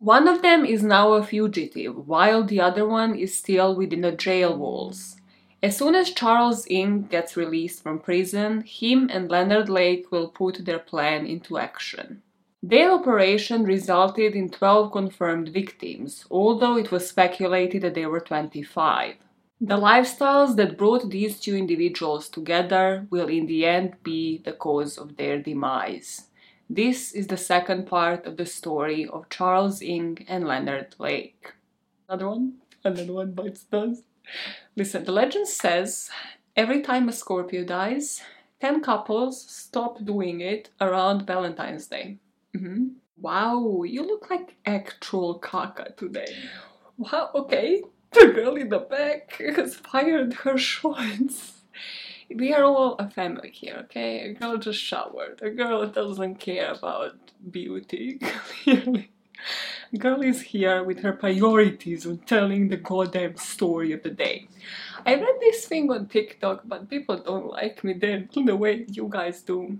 One of them is now a fugitive, while the other one is still within the jail walls. As soon as Charles Ng gets released from prison, him and Leonard Lake will put their plan into action. Their operation resulted in 12 confirmed victims, although it was speculated that there were 25. The lifestyles that brought these two individuals together will in the end be the cause of their demise. This is the second part of the story of Charles Ng and Leonard Lake. Another one? Another one bites dust. Listen, the legend says every time a Scorpio dies, 10 couples stop doing it around Valentine's Day. Mm-hmm. Wow, you look like actual caca today. Wow, okay. The girl in the back has fired her shots. We are all a family here, okay? A girl just showered. A girl doesn't care about beauty, clearly. Girl is here with her priorities on telling the goddamn story of the day. I read this thing on TikTok, but people don't like me there the way you guys do.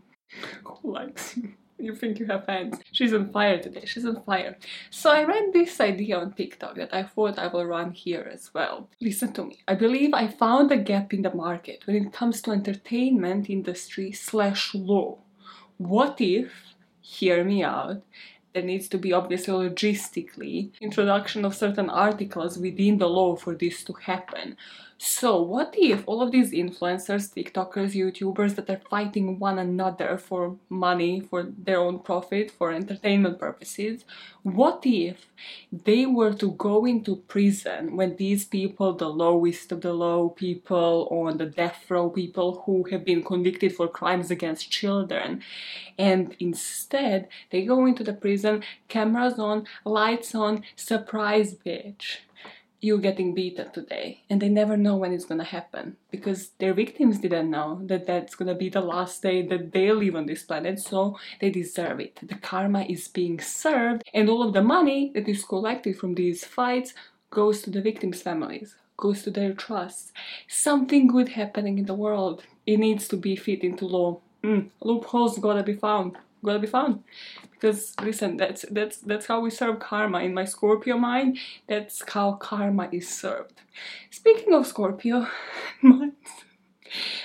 Who likes you? You think you have fans. She's on fire today. She's on fire. So I read this idea on TikTok that I thought I will run here as well. Listen to me. I believe I found a gap in the market when it comes to entertainment industry slash law. What if, hear me out, there needs to be obviously logistically introduction of certain articles within the law for this to happen. So what if all of these influencers, TikTokers, YouTubers that are fighting one another for money, for their own profit, for entertainment purposes, what if they were to go into prison when these people, the lowest of the low people on the death row people who have been convicted for crimes against children, and instead they go into the prison, cameras on, lights on, surprise bitch you're getting beaten today and they never know when it's gonna happen because their victims didn't know that that's gonna be the last day that they live on this planet so they deserve it. The karma is being served and all of the money that is collected from these fights goes to the victims families goes to their trusts. Something good happening in the world. It needs to be fit into law. Mm, loopholes gotta be found gotta be fun. Because listen that's that's that's how we serve karma. In my scorpio mind that's how karma is served. Speaking of scorpio minds.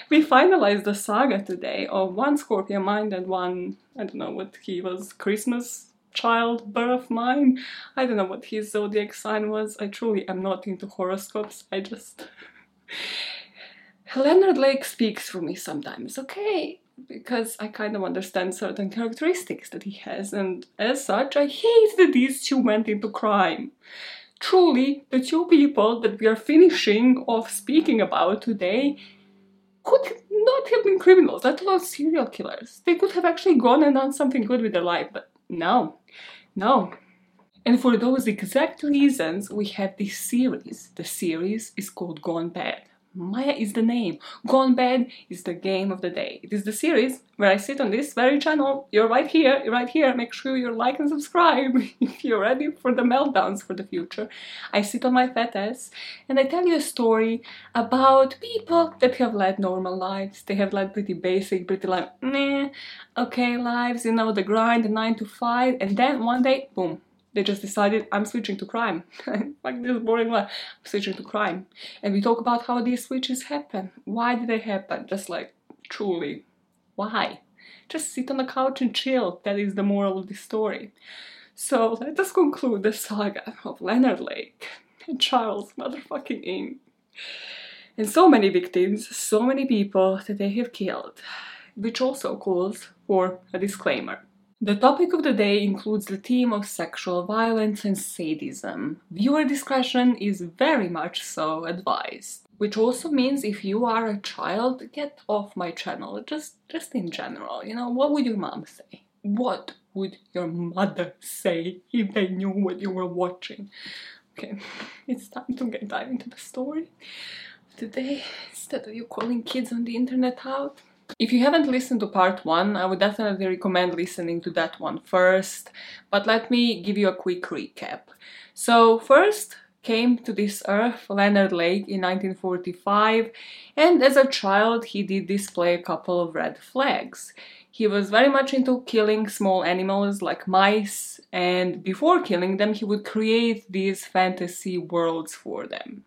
we finalized the saga today of one scorpio mind and one i don't know what he was christmas child birth mind. I don't know what his zodiac sign was. I truly am not into horoscopes. I just leonard lake speaks for me sometimes okay because I kind of understand certain characteristics that he has, and as such, I hate that these two went into crime. Truly, the two people that we are finishing off speaking about today could not have been criminals, let alone serial killers. They could have actually gone and done something good with their life, but no, no. And for those exact reasons, we have this series. The series is called Gone Bad. Maja is the name. Gone Bad is the game of the day. It is the series where I sit on this very channel. You're right here, you're right here. Make sure you like and subscribe if you're ready for the meltdowns for the future. I sit on my fat ass and I tell you a story about people that have led normal lives. They have led pretty basic, pretty like, meh, okay lives, you know, the grind, the 9 to 5, and then one day, boom, they just decided I'm switching to crime. like this boring life, I'm switching to crime. And we talk about how these switches happen. Why did they happen? Just like truly, why? Just sit on the couch and chill. That is the moral of the story. So let us conclude the saga of Leonard Lake and Charles motherfucking Ng. And so many victims, so many people that they have killed, which also calls for a disclaimer. The topic of the day includes the theme of sexual violence and sadism. Viewer discretion is very much so advised. Which also means if you are a child, get off my channel, just, just in general. You know, what would your mom say? What would your mother say if they knew what you were watching? Okay, it's time to get dive into the story today instead of you calling kids on the internet out. If you haven't listened to part one, I would definitely recommend listening to that one first, but let me give you a quick recap. So first came to this earth Leonard Lake in 1945, and as a child he did display a couple of red flags. He was very much into killing small animals like mice, and before killing them, he would create these fantasy worlds for them.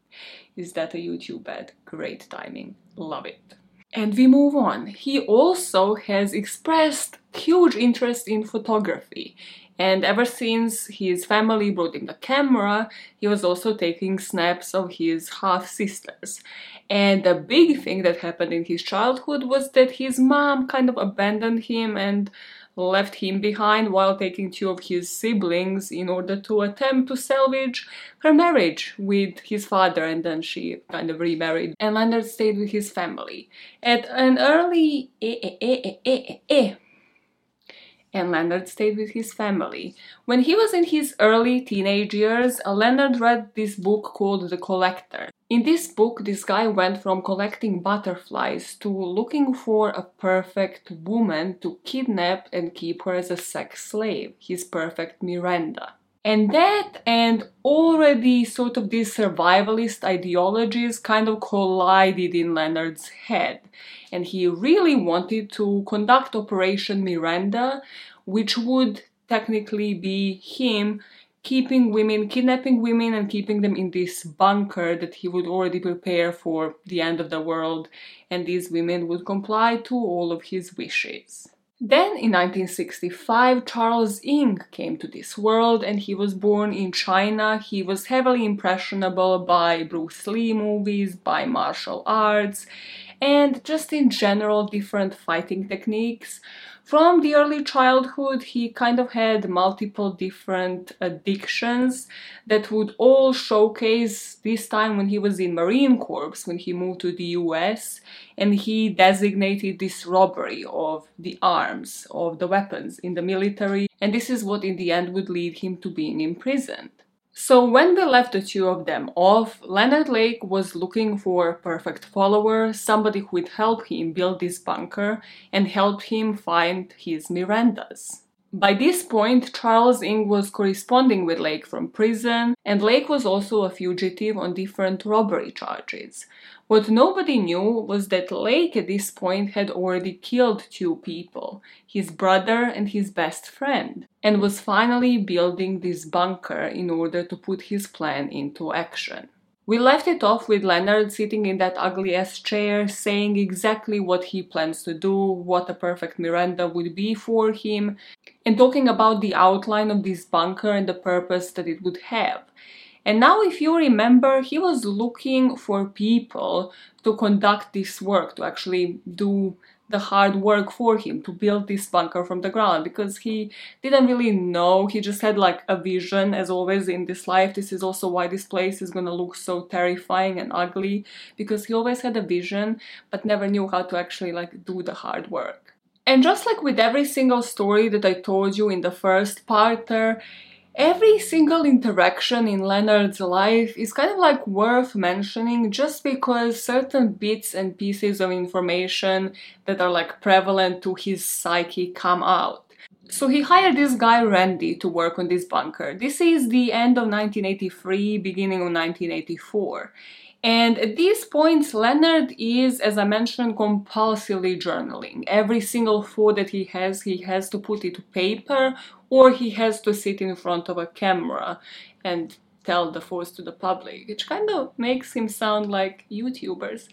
Is that a YouTube ad? Great timing. Love it. And we move on. He also has expressed huge interest in photography. And ever since his family brought him the camera, he was also taking snaps of his half sisters. And the big thing that happened in his childhood was that his mom kind of abandoned him and left him behind while taking two of his siblings in order to attempt to salvage her marriage with his father and then she kind of remarried and Leonard stayed with his family. At an early eh, eh, eh, and Leonard stayed with his family. When he was in his early teenage years, Leonard read this book called The Collector. In this book, this guy went from collecting butterflies to looking for a perfect woman to kidnap and keep her as a sex slave, his perfect Miranda. And that and already sort of these survivalist ideologies kind of collided in Leonard's head. And he really wanted to conduct Operation Miranda, which would technically be him keeping women, kidnapping women and keeping them in this bunker that he would already prepare for the end of the world, and these women would comply to all of his wishes. Then in 1965, Charles Ng came to this world and he was born in China. He was heavily impressionable by Bruce Lee movies, by martial arts, and just in general different fighting techniques. From the early childhood, he kind of had multiple different addictions that would all showcase this time when he was in Marine Corps, when he moved to the US, and he designated this robbery of the arms, of the weapons in the military, and this is what in the end would lead him to being imprisoned. So when they left the two of them off, Leonard Lake was looking for a perfect follower, somebody who would help him build this bunker and help him find his Mirandas. By this point, Charles Ng was corresponding with Lake from prison, and Lake was also a fugitive on different robbery charges. What nobody knew was that Lake at this point had already killed two people, his brother and his best friend, and was finally building this bunker in order to put his plan into action. We left it off with Leonard sitting in that ugly ass chair, saying exactly what he plans to do, what a perfect Miranda would be for him, and talking about the outline of this bunker and the purpose that it would have. And now, if you remember, he was looking for people to conduct this work, to actually do the hard work for him to build this bunker from the ground because he didn't really know. He just had like a vision, as always in this life. This is also why this place is gonna look so terrifying and ugly because he always had a vision but never knew how to actually like do the hard work. And just like with every single story that I told you in the first part there, Every single interaction in Leonard's life is kind of like worth mentioning just because certain bits and pieces of information that are like prevalent to his psyche come out. So he hired this guy Randy to work on this bunker. This is the end of 1983, beginning of 1984. And at these points, Leonard is, as I mentioned, compulsively journaling. Every single thought that he has, he has to put it to paper or he has to sit in front of a camera and tell the force to the public, which kind of makes him sound like YouTubers.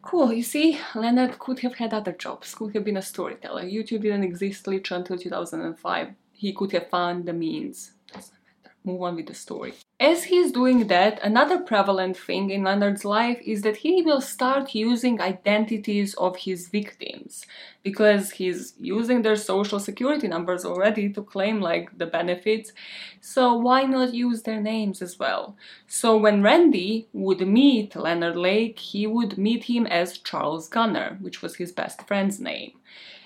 Cool, you see, Leonard could have had other jobs, could have been a storyteller. YouTube didn't exist literally until 2005. He could have found the means Doesn't matter. move on with the story. As he's doing that, another prevalent thing in Leonard's life is that he will start using identities of his victims because he's using their social security numbers already to claim like the benefits. So why not use their names as well? So when Randy would meet Leonard Lake, he would meet him as Charles Gunnar, which was his best friend's name.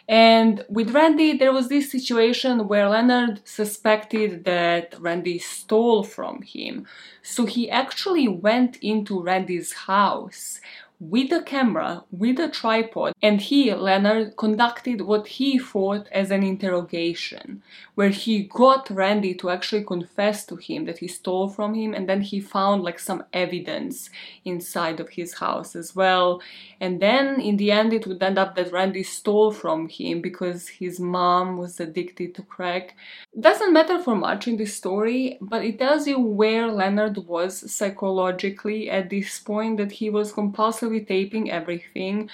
And with Randy, there was this situation where Leonard suspected that Randy stole from him. So he actually went into Randy's house with a camera, with a tripod, and he, Leonard, conducted what he thought as an interrogation, where he got Randy to actually confess to him that he stole from him, and then he found like some evidence inside of his house as well. And then in the end, it would end up that Randy stole from him because his mom was addicted to crack. Doesn't matter for much in this story, but it tells you where Leonard was psychologically at this point that he was compulsively taping everything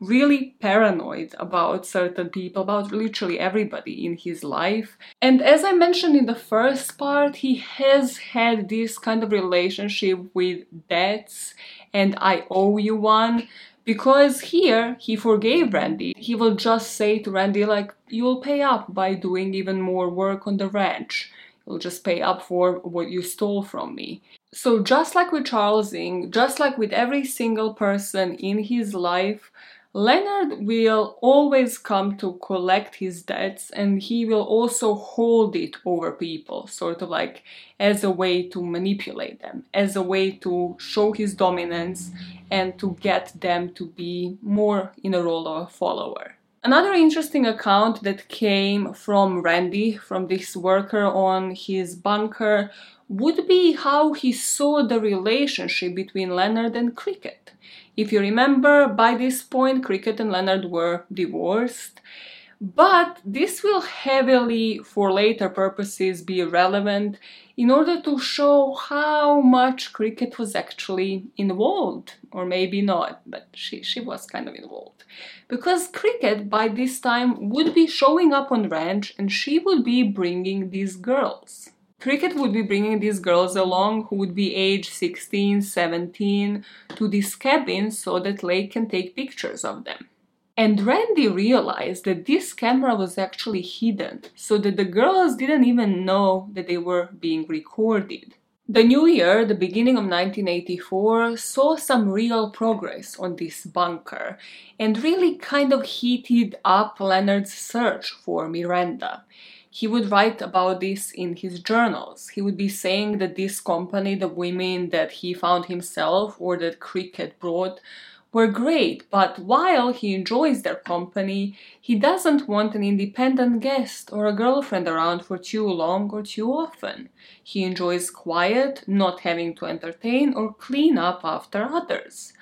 really paranoid about certain people, about literally everybody in his life. And as I mentioned in the first part, he has had this kind of relationship with debts and I owe you one. Because here he forgave Randy. He will just say to Randy, like, you'll pay up by doing even more work on the ranch. You'll just pay up for what you stole from me. So, just like with Charles Ng, just like with every single person in his life, Leonard will always come to collect his debts and he will also hold it over people, sort of like as a way to manipulate them, as a way to show his dominance and to get them to be more in a role of a follower. Another interesting account that came from Randy, from this worker on his bunker, would be how he saw the relationship between Leonard and Cricket. If you remember, by this point, Cricket and Leonard were divorced. But this will heavily, for later purposes, be relevant in order to show how much Cricket was actually involved, or maybe not, but she, she was kind of involved. Because Cricket, by this time, would be showing up on ranch and she would be bringing these girls. Cricket would be bringing these girls along who would be age 16, 17 to this cabin so that Lake can take pictures of them. And Randy realized that this camera was actually hidden so that the girls didn't even know that they were being recorded. The new year, the beginning of 1984, saw some real progress on this bunker and really kind of heated up Leonard's search for Miranda he would write about this in his journals. He would be saying that this company, the women that he found himself or that Cricket brought, were great, but while he enjoys their company, he doesn't want an independent guest or a girlfriend around for too long or too often. He enjoys quiet, not having to entertain or clean up after others.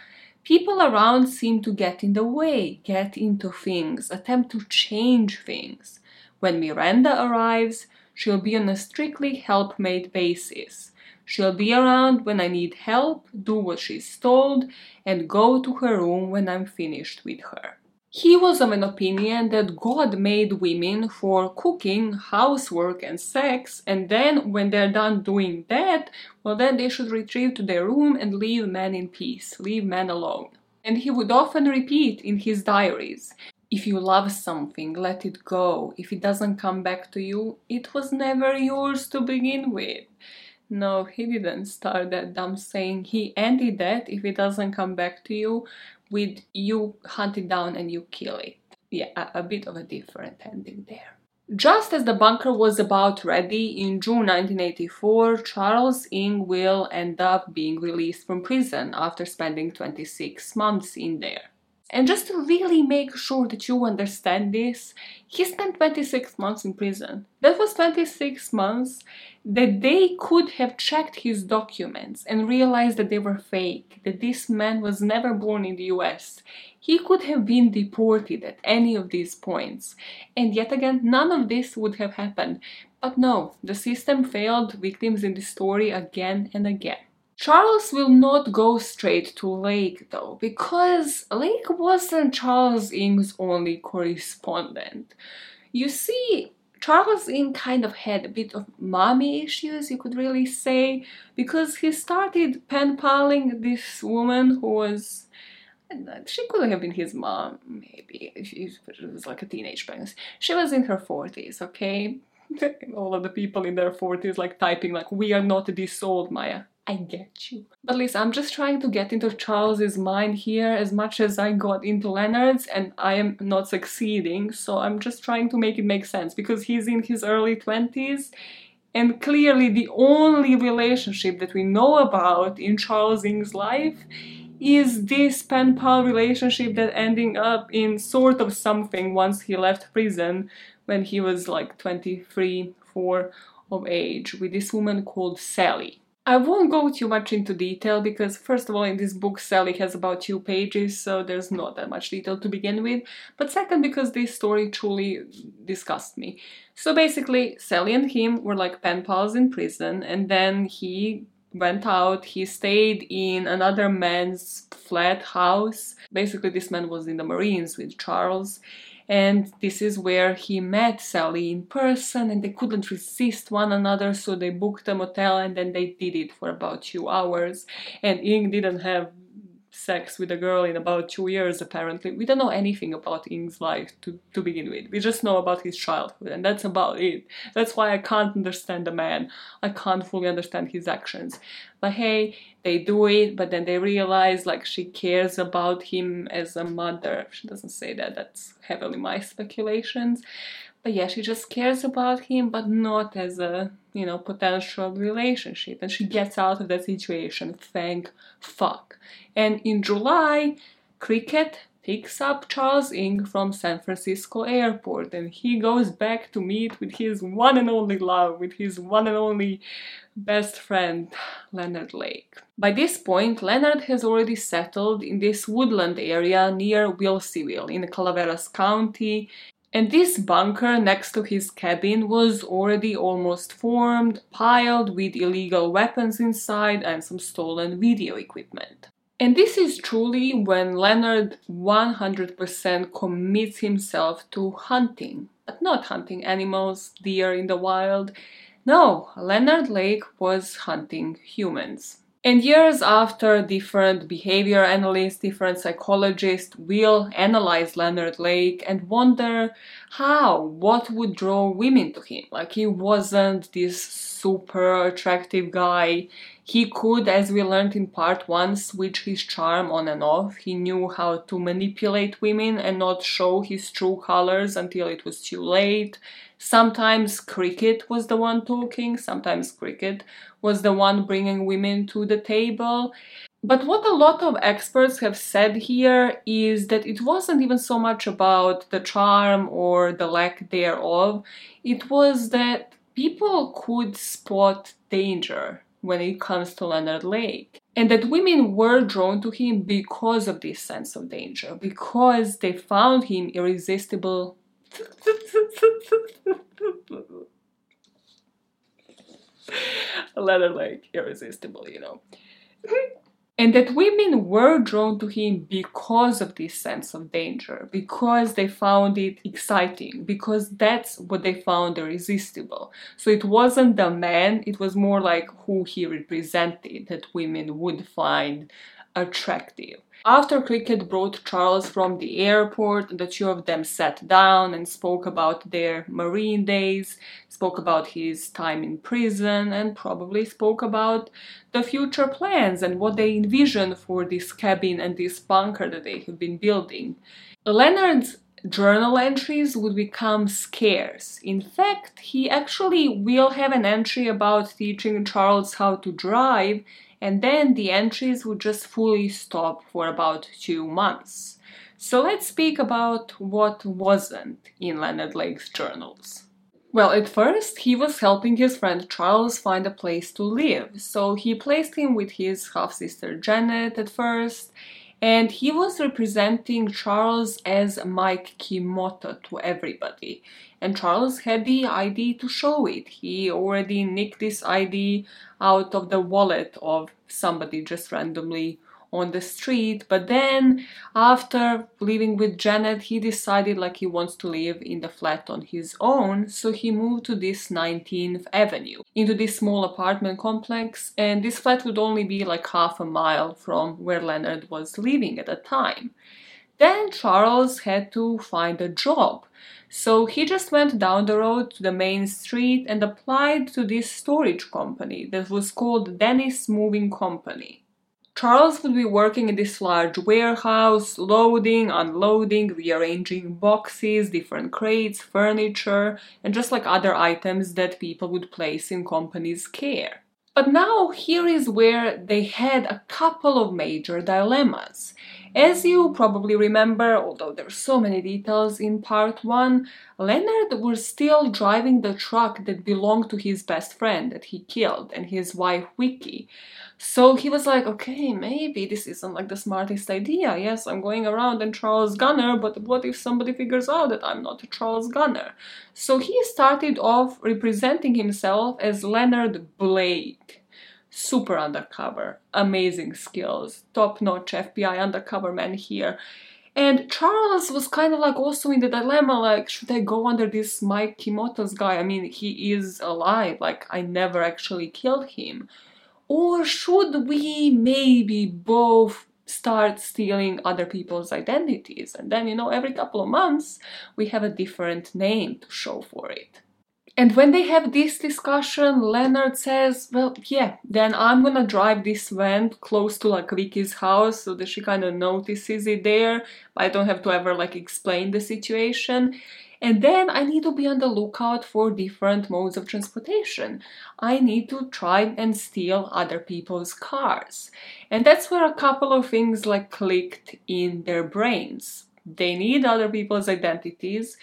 People around seem to get in the way, get into things, attempt to change things. When Miranda arrives, she'll be on a strictly helpmate basis. She'll be around when I need help, do what she's told, and go to her room when I'm finished with her. He was of an opinion that God made women for cooking, housework, and sex, and then when they're done doing that, well, then they should retreat to their room and leave men in peace, leave men alone. And he would often repeat in his diaries if you love something, let it go. If it doesn't come back to you, it was never yours to begin with. No, he didn't start that dumb saying. He ended that if it doesn't come back to you with you hunt it down and you kill it. Yeah, a, a bit of a different ending there. Just as the bunker was about ready, in June 1984, Charles Ng will end up being released from prison after spending 26 months in there. And just to really make sure that you understand this, he spent 26 months in prison. That was 26 months that they could have checked his documents and realized that they were fake, that this man was never born in the US. He could have been deported at any of these points. And yet again, none of this would have happened. But no, the system failed victims in this story again and again. Charles will not go straight to Lake though, because Lake wasn't Charles Ng's only correspondent. You see, Charles Ng kind of had a bit of mommy issues, you could really say, because he started pen paling this woman who was. She couldn't have been his mom, maybe. She was like a teenage pregnancy. She was in her 40s, okay? All of the people in their 40s, like typing, like, we are not this old, Maja. I get you. But listen, I'm just trying to get into Charles's mind here as much as I got into Leonard's and I am not succeeding. So I'm just trying to make it make sense because he's in his early 20s and clearly the only relationship that we know about in Charles Ng's life is this pen pal relationship that ending up in sort of something once he left prison when he was like 23, 4 of age with this woman called Sally. I won't go too much into detail because, first of all, in this book, Sally has about two pages, so there's not that much detail to begin with. But second, because this story truly disgusted me. So basically, Sally and him were like pen pals in prison, and then he went out. He stayed in another man's flat house. Basically, this man was in the Marines with Charles and this is where he met Sally in person and they couldn't resist one another so they booked a motel and then they did it for about two hours and Ng didn't have sex with a girl in about two years apparently. We don't know anything about Ng's life to, to begin with. We just know about his childhood and that's about it. That's why I can't understand the man. I can't fully understand his actions. But hey they do it but then they realize like she cares about him as a mother. She doesn't say that. That's heavily my speculations but yeah she just cares about him but not as a you know potential relationship and she gets out of that situation thank fuck and in july cricket picks up Charles Ng from San Francisco airport and he goes back to meet with his one and only love, with his one and only best friend, Leonard Lake. By this point, Leonard has already settled in this woodland area near Wilseyville in Calaveras County, and this bunker next to his cabin was already almost formed, piled with illegal weapons inside and some stolen video equipment. And this is truly when Leonard 100% commits himself to hunting, but not hunting animals, deer in the wild. No, Leonard Lake was hunting humans. And years after, different behavior analysts, different psychologists will analyze Leonard Lake and wonder how, what would draw women to him. Like, he wasn't this super attractive guy. He could, as we learned in part one, switch his charm on and off. He knew how to manipulate women and not show his true colors until it was too late. Sometimes Cricket was the one talking, sometimes Cricket was the one bringing women to the table. But what a lot of experts have said here is that it wasn't even so much about the charm or the lack thereof, it was that people could spot danger when it comes to Leonard Lake. And that women were drawn to him because of this sense of danger, because they found him irresistible Leonard like irresistible, you know. and that women were drawn to him because of this sense of danger, because they found it exciting, because that's what they found irresistible. So it wasn't the man, it was more like who he represented that women would find attractive. After Cricket brought Charles from the airport, the two of them sat down and spoke about their marine days, spoke about his time in prison, and probably spoke about the future plans and what they envision for this cabin and this bunker that they have been building. Leonard's journal entries would become scarce. In fact, he actually will have an entry about teaching Charles how to drive and then the entries would just fully stop for about two months. So let's speak about what wasn't in Leonard Lake's journals. Well, at first, he was helping his friend Charles find a place to live, so he placed him with his half sister Janet at first, and he was representing Charles as Mike Kimoto to everybody. And Charles had the ID to show it. He already nicked this ID out of the wallet of somebody just randomly on the street. But then, after living with Janet, he decided like he wants to live in the flat on his own. So he moved to this 19th Avenue, into this small apartment complex. And this flat would only be like half a mile from where Leonard was living at the time. Then Charles had to find a job. So he just went down the road to the main street and applied to this storage company that was called Dennis Moving Company. Charles would be working in this large warehouse, loading, unloading, rearranging boxes, different crates, furniture, and just like other items that people would place in company's care. But now here is where they had a couple of major dilemmas. As you probably remember, although there's so many details in part 1, Leonard was still driving the truck that belonged to his best friend that he killed and his wife Vicky. So he was like, okay, maybe this isn't like the smartest idea. Yes, I'm going around and Charles Gunnar, but what if somebody figures out that I'm not Charles Gunnar? So he started off representing himself as Leonard Blake. Super undercover, amazing skills, top notch FBI undercover man here. And Charles was kind of like also in the dilemma like, should I go under this Mike Kimotos guy? I mean, he is alive, like, I never actually killed him. Or should we maybe both start stealing other people's identities? And then, you know, every couple of months we have a different name to show for it. And when they have this discussion, Leonard says, Well, yeah, then I'm gonna drive this van close to like Vicky's house so that she kind of notices it there. I don't have to ever like explain the situation. And then I need to be on the lookout for different modes of transportation. I need to try and steal other people's cars. And that's where a couple of things like clicked in their brains. They need other people's identities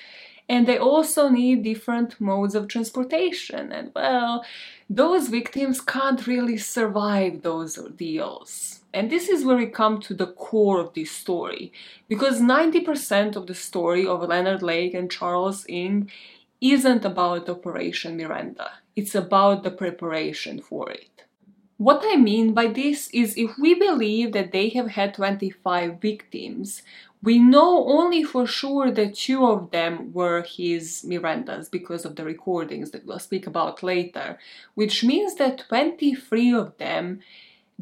and they also need different modes of transportation. And well, those victims can't really survive those ordeals. And this is where we come to the core of this story, because 90% of the story of Leonard Lake and Charles Ng isn't about Operation Miranda. It's about the preparation for it. What I mean by this is if we believe that they have had 25 victims, we know only for sure that two of them were his Mirandas because of the recordings that we'll speak about later, which means that 23 of them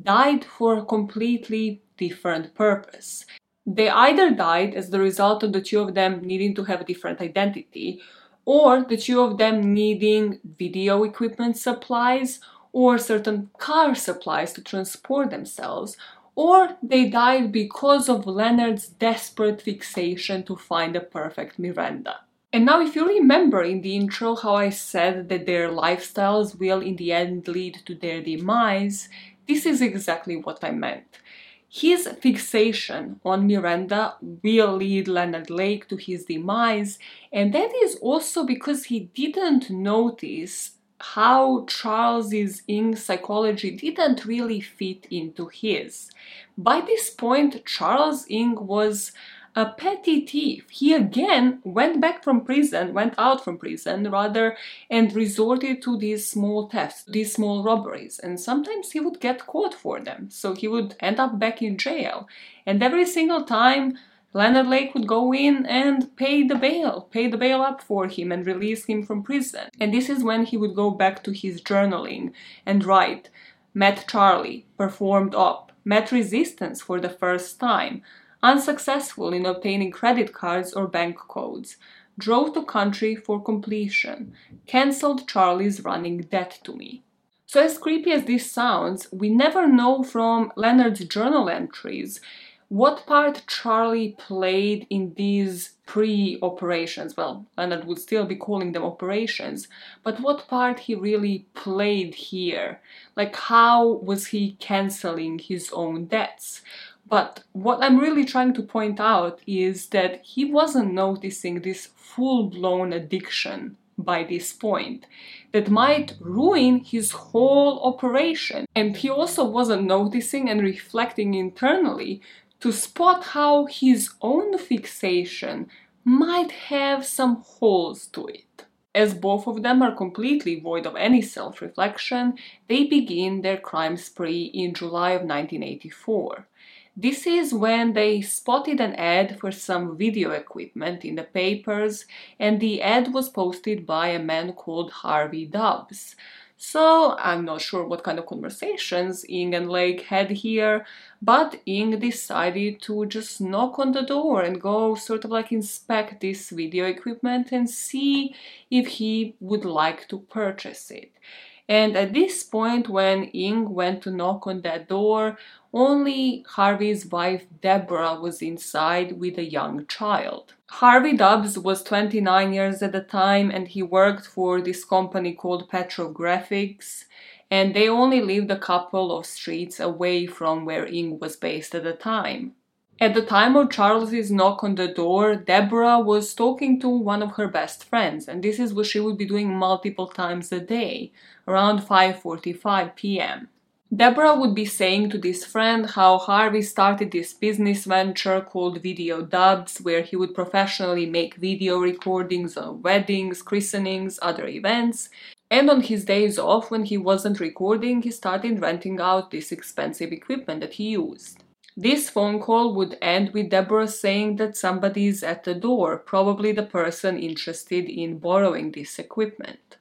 died for a completely different purpose. They either died as the result of the two of them needing to have a different identity, or the two of them needing video equipment supplies or certain car supplies to transport themselves, or they died because of Leonard's desperate fixation to find a perfect Miranda. And now, if you remember in the intro how I said that their lifestyles will in the end lead to their demise, this is exactly what I meant. His fixation on Miranda will lead Leonard Lake to his demise, and that is also because he didn't notice how Charles's Ng psychology didn't really fit into his. By this point, Charles Ng was a petty thief. He again went back from prison, went out from prison rather, and resorted to these small thefts, these small robberies. And sometimes he would get caught for them, so he would end up back in jail. And every single time, Leonard Lake would go in and pay the bail, pay the bail up for him and release him from prison. And this is when he would go back to his journaling and write, met Charlie, performed up, met resistance for the first time, unsuccessful in obtaining credit cards or bank codes, drove to country for completion, cancelled Charlie's running debt to me. So as creepy as this sounds, we never know from Leonard's journal entries what part Charlie played in these pre operations. Well, Leonard would still be calling them operations, but what part he really played here? Like, how was he canceling his own debts? But what I'm really trying to point out is that he wasn't noticing this full blown addiction by this point that might ruin his whole operation. And he also wasn't noticing and reflecting internally to spot how his own fixation might have some holes to it. As both of them are completely void of any self reflection, they begin their crime spree in July of 1984. This is when they spotted an ad for some video equipment in the papers, and the ad was posted by a man called Harvey Dubs. So I'm not sure what kind of conversations Ng and Lake had here, but Ng decided to just knock on the door and go sort of like inspect this video equipment and see if he would like to purchase it. And at this point, when Ng went to knock on that door, only Harvey's wife Deborah was inside with a young child. Harvey Dubs was 29 years at the time and he worked for this company called Petrographics and they only lived a couple of streets away from where Ng was based at the time. At the time of Charles's knock on the door, Deborah was talking to one of her best friends, and this is what she would be doing multiple times a day, around 5:45 p.m. Deborah would be saying to this friend how Harvey started this business venture called Video Dubs, where he would professionally make video recordings of weddings, christenings, other events. And on his days off, when he wasn't recording, he started renting out this expensive equipment that he used. This phone call would end with Deborah saying that somebody is at the door, probably the person interested in borrowing this equipment.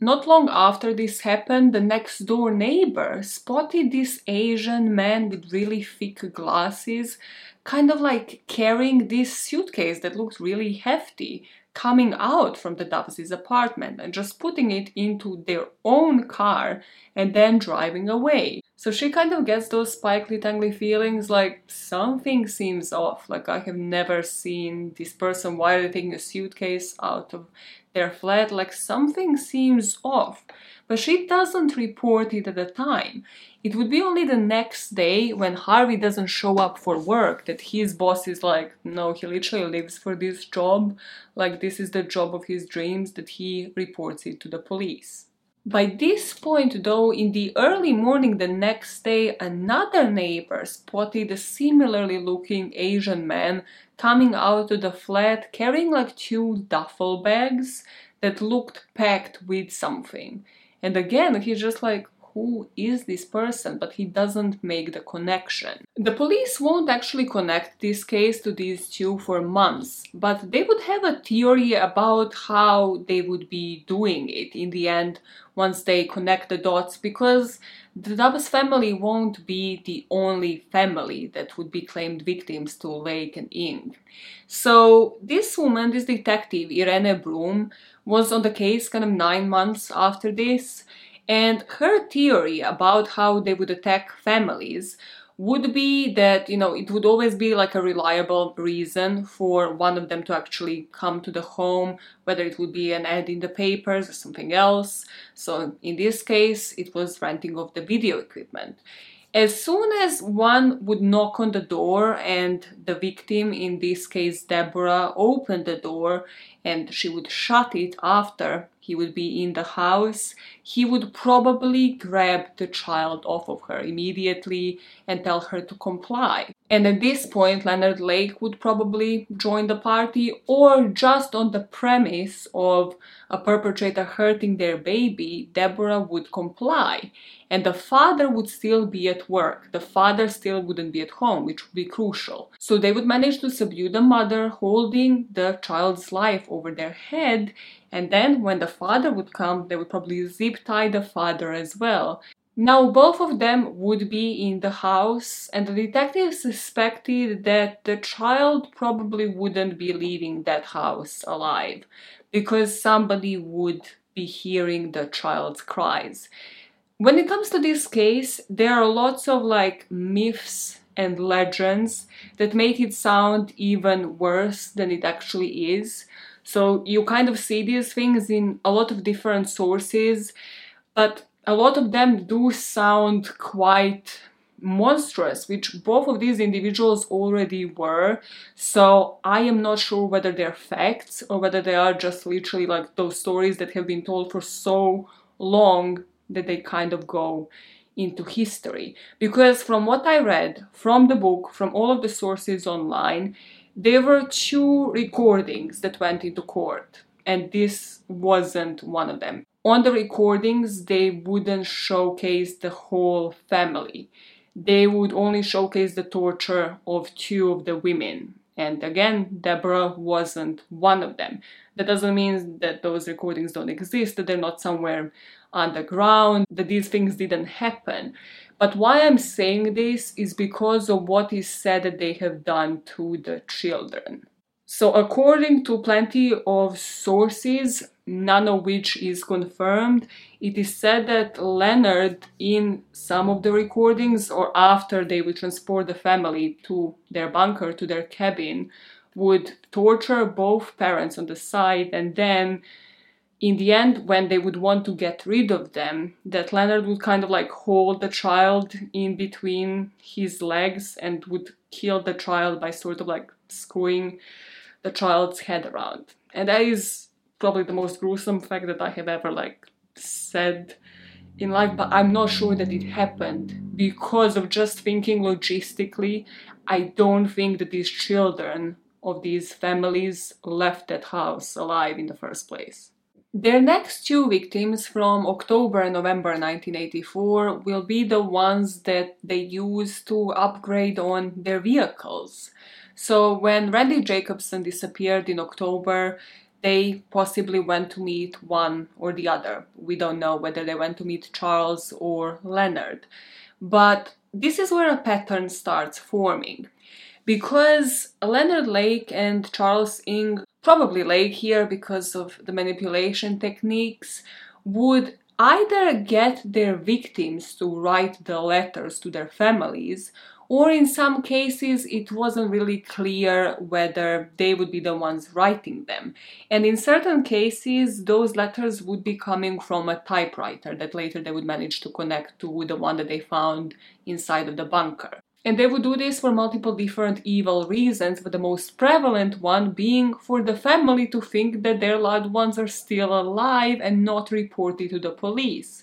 Not long after this happened, the next door neighbor spotted this Asian man with really thick glasses, kind of like carrying this suitcase that looked really hefty, coming out from the Dubs' apartment and just putting it into their own car and then driving away. So she kind of gets those spikely tangly feelings like something seems off. Like I have never seen this person Why are they taking a suitcase out of their flat, like something seems off. But she doesn't report it at the time. It would be only the next day when Harvey doesn't show up for work that his boss is like, no, he literally lives for this job, like this is the job of his dreams, that he reports it to the police. By this point, though, in the early morning the next day, another neighbor spotted a similarly looking Asian man coming out of the flat carrying like two duffel bags that looked packed with something. And again, he's just like, who is this person, but he doesn't make the connection. The police won't actually connect this case to these two for months, but they would have a theory about how they would be doing it in the end once they connect the dots because the Dubs family won't be the only family that would be claimed victims to Lake and Ng. So this woman, this detective, Irene Brunn, was on the case kind of nine months after this and her theory about how they would attack families would be that, you know, it would always be like a reliable reason for one of them to actually come to the home, whether it would be an ad in the papers or something else. So in this case, it was renting of the video equipment. As soon as one would knock on the door and the victim, in this case Deborah, opened the door and she would shut it after he would be in the house, he would probably grab the child off of her immediately and tell her to comply. And at this point, Leonard Lake would probably join the party, or just on the premise of a perpetrator hurting their baby, Deborah would comply. And the father would still be at work. The father still wouldn't be at home, which would be crucial. So they would manage to subdue the mother, holding the child's life over their head. And then, when the father would come, they would probably zip tie the father as well. Now, both of them would be in the house, and the detective suspected that the child probably wouldn't be leaving that house alive because somebody would be hearing the child's cries. When it comes to this case, there are lots of like myths and legends that make it sound even worse than it actually is. So you kind of see these things in a lot of different sources, but a lot of them do sound quite monstrous, which both of these individuals already were. So I am not sure whether they're facts or whether they are just literally like those stories that have been told for so long that they kind of go into history. Because from what I read, from the book, from all of the sources online, there were two recordings that went into court, and this wasn't one of them on the recordings they wouldn't showcase the whole family. They would only showcase the torture of two of the women. And again deborah wasn't one of them. That doesn't mean that those recordings don't exist that they're not somewhere underground that these things didn't happen. But why i'm saying this is because of what is said that they have done to the children. So, according to plenty of sources, none of which is confirmed, it is said that Leonard, in some of the recordings or after they would transport the family to their bunker, to their cabin, would torture both parents on the side and then in the end, when they would want to get rid of them, that Leonard would kind of like hold the child in between his legs and would kill the child by sort of like screwing the child's head around. And that is probably the most gruesome fact that I have ever like said in life, but I'm not sure that it happened because of just thinking logistically. I don't think that these children of these families left that house alive in the first place. Their next two victims from October and November 1984 will be the ones that they use to upgrade on their vehicles. So when Randy Jacobson disappeared in October, they possibly went to meet one or the other. We don't know whether they went to meet Charles or Leonard. But this is where a pattern starts forming. Because Leonard Lake and Charles Ng probably Lake here because of the manipulation techniques, would either get their victims to write the letters to their families, or in some cases it wasn't really clear whether they would be the ones writing them. And in certain cases, those letters would be coming from a typewriter that later they would manage to connect to the one that they found inside of the bunker. And they would do this for multiple different evil reasons, but the most prevalent one being for the family to think that their loved ones are still alive and not reported to the police.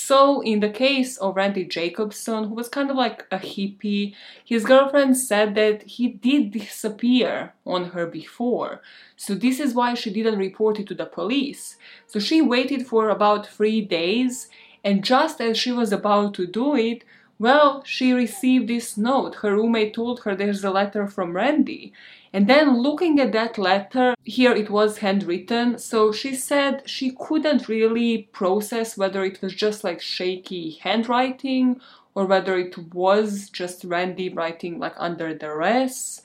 So, in the case of Randy Jacobson, who was kind of like a hippie, his girlfriend said that he did disappear on her before. So, this is why she didn't report it to the police. So, she waited for about three days, and just as she was about to do it, well, she received this note. Her roommate told her there's a letter from Randy. And then looking at that letter, here it was handwritten, so she said she couldn't really process whether it was just like shaky handwriting or whether it was just Randy writing like under the duress.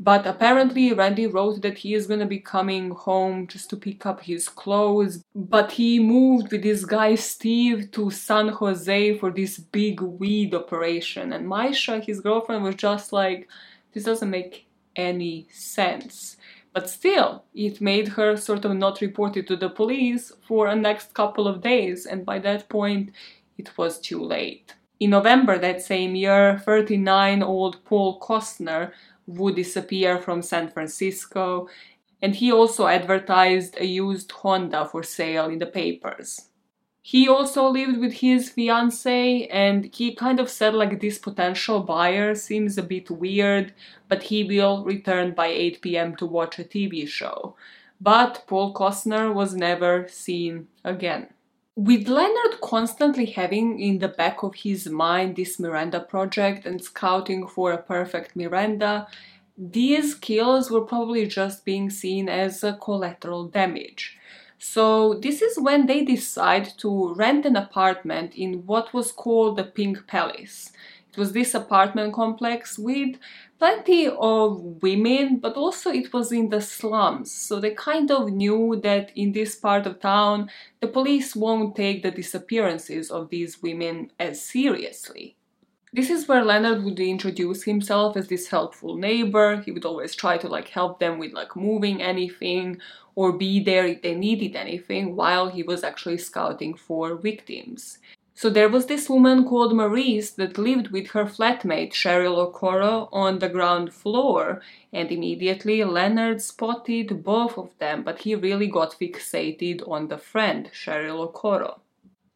But apparently, Randy wrote that he is gonna be coming home just to pick up his clothes. But he moved with this guy Steve to San Jose for this big weed operation. And Maisha, his girlfriend, was just like, this doesn't make any sense. But still, it made her sort of not report it to the police for a next couple of days, and by that point, it was too late. In November that same year, 39 old Paul Costner would disappear from San Francisco, and he also advertised a used Honda for sale in the papers. He also lived with his fiance and he kind of said like this potential buyer seems a bit weird, but he will return by 8 pm to watch a TV show. But Paul Costner was never seen again. With Leonard constantly having in the back of his mind this Miranda project and scouting for a perfect Miranda, these kills were probably just being seen as collateral damage. So, this is when they decide to rent an apartment in what was called the Pink Palace. It was this apartment complex with plenty of women, but also it was in the slums. So they kind of knew that in this part of town, the police won't take the disappearances of these women as seriously. This is where Leonard would introduce himself as this helpful neighbor. He would always try to like help them with like moving anything or be there if they needed anything while he was actually scouting for victims. So there was this woman called Maurice that lived with her flatmate Cheryl Okoro on the ground floor, and immediately Leonard spotted both of them, but he really got fixated on the friend, Cheryl Okoro.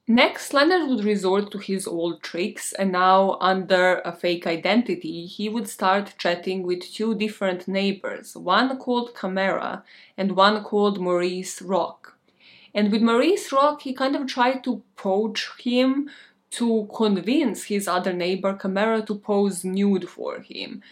Next, Leonard would resort to his old tricks, and now, under a fake identity, he would start chatting with two different neighbors, one called Camara and one called Maurice Rock. And with Maurice Rock, he kind of tried to poach him to convince his other neighbor Camara to pose nude for him.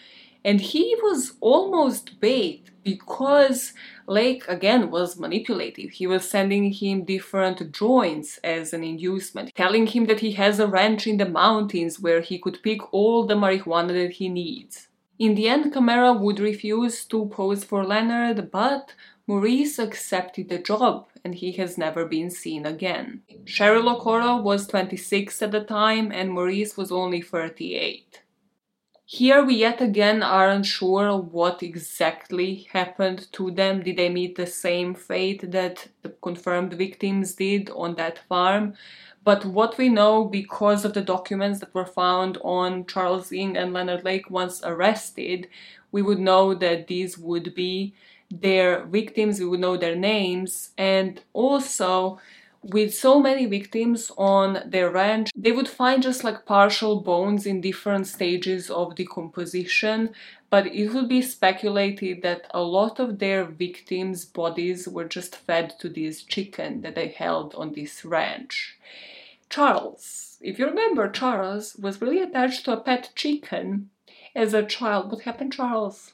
And he was almost bait because Lake again was manipulative. He was sending him different drawings as an inducement, telling him that he has a ranch in the mountains where he could pick all the marijuana that he needs. In the end, Camara would refuse to pose for Leonard, but Maurice accepted the job and he has never been seen again. Cheryl Okoro was 26 at the time and Maurice was only 38. Here we yet again aren't sure what exactly happened to them. Did they meet the same fate that the confirmed victims did on that farm? But what we know because of the documents that were found on Charles Ng and Leonard Lake once arrested, we would know that these would be their victims, we would know their names, and also with so many victims on their ranch, they would find just like partial bones in different stages of decomposition, but it would be speculated that a lot of their victims' bodies were just fed to this chicken that they held on this ranch. Charles, if you remember, Charles was really attached to a pet chicken as a child. What happened, Charles?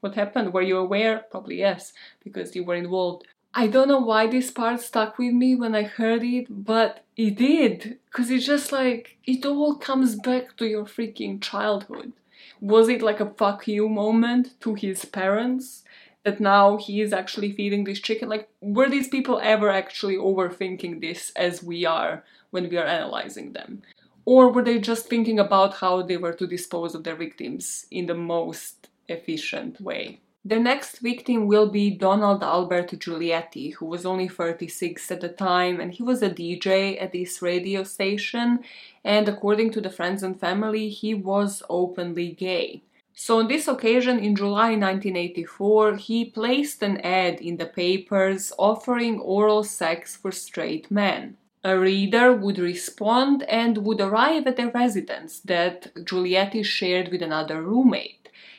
What happened? Were you aware? Probably yes, because you were involved. I don't know why this part stuck with me when I heard it, but it did. Because it's just like, it all comes back to your freaking childhood. Was it like a fuck you moment to his parents? That now he is actually feeding this chicken? Like, were these people ever actually overthinking this as we are when we are analyzing them? Or were they just thinking about how they were to dispose of their victims in the most efficient way? The next victim will be Donald Albert Giulietti, who was only 36 at the time, and he was a DJ at this radio station, and according to the friends and family, he was openly gay. So on this occasion, in July 1984, he placed an ad in the papers offering oral sex for straight men. A reader would respond and would arrive at a residence that Giulietti shared with another roommate.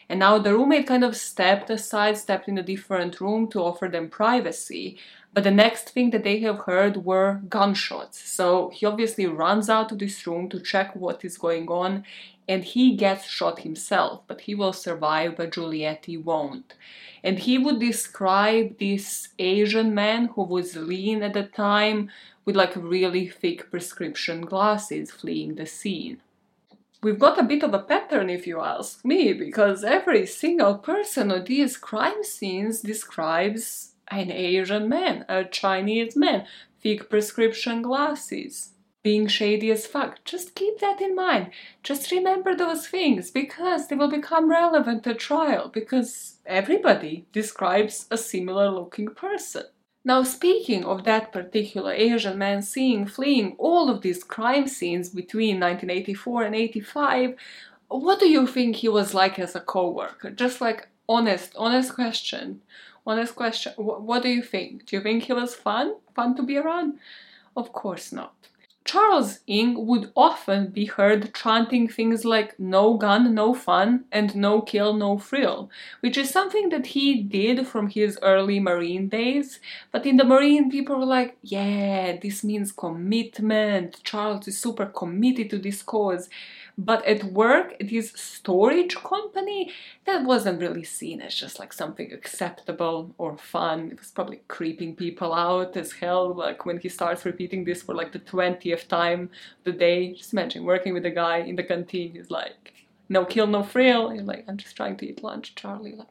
And now the roommate kind of stepped aside, stepped in a different room to offer them privacy. But the next thing that they have heard were gunshots. So he obviously runs out of this room to check what is going on and he gets shot himself, but he will survive, but Giulietti won't. And he would describe this Asian man who was lean at the time with like really thick prescription glasses fleeing the scene. We've got a bit of a pattern, if you ask me, because every single person on these crime scenes describes an Asian man, a Chinese man, thick prescription glasses, being shady as fuck. Just keep that in mind. Just remember those things because they will become relevant at trial because everybody describes a similar looking person. Now, speaking of that particular Asian man seeing fleeing all of these crime scenes between 1984 and 85, what do you think he was like as a co-worker? Just like honest, honest question. Honest question. what do you think? Do you think he was fun? Fun to be around? Of course not. Charles Ng would often be heard chanting things like no gun, no fun, and no kill, no frill, which is something that he did from his early Marine days. But in the Marine, people were like, yeah, this means commitment. Charles is super committed to this cause. But at work, at his storage company, that wasn't really seen as just like something acceptable or fun. It was probably creeping people out as hell. Like when he starts repeating this for like the 20th time the day. Just imagine working with a guy in the canteen. He's like, no kill, no frill. He's like, I'm just trying to eat lunch, Charlie. Like,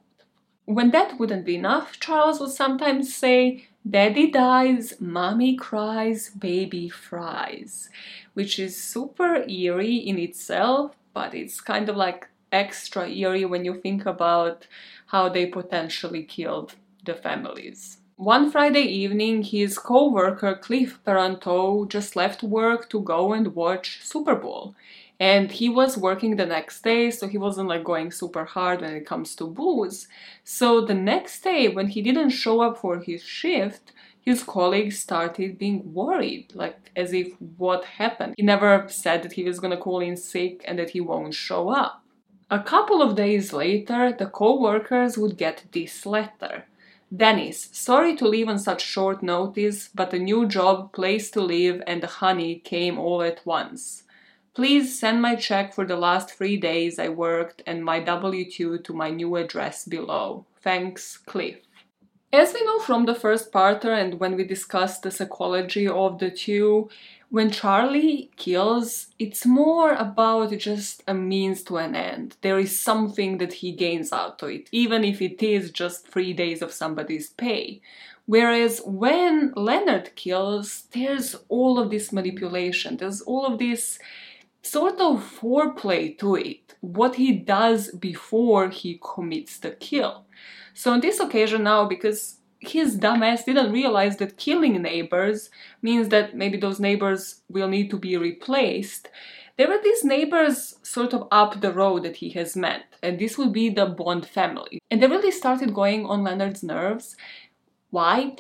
when that wouldn't be enough, Charles would sometimes say, Daddy dies, mommy cries, baby fries, which is super eerie in itself, but it's kind of like extra eerie when you think about how they potentially killed the families. One Friday evening, his co-worker Cliff Peranteau just left work to go and watch Super Bowl and he was working the next day so he wasn't like going super hard when it comes to booze. So the next day when he didn't show up for his shift his colleagues started being worried like as if what happened. He never said that he was to call in sick and that he won't show up. A couple of days later the co-workers would get this letter. Dennis, sorry to leave on such short notice, but a new job, place to live, and the honey came all at once. Please send my check for the last three days I worked and my W2 to my new address below. Thanks, Cliff. As we know from the first parter and when we discussed the psychology of the two, when Charlie kills, it's more about just a means to an end. There is something that he gains out of it, even if it is just three days of somebody's pay. Whereas when Leonard kills, there's all of this manipulation, there's all of this sort of foreplay to it, what he does before he commits the kill. So on this occasion now, because his dumbass didn't realize that killing neighbors means that maybe those neighbors will need to be replaced, there were these neighbors sort of up the road that he has met, and this would be the Bond family. And they really started going on Leonard's nerves. Why?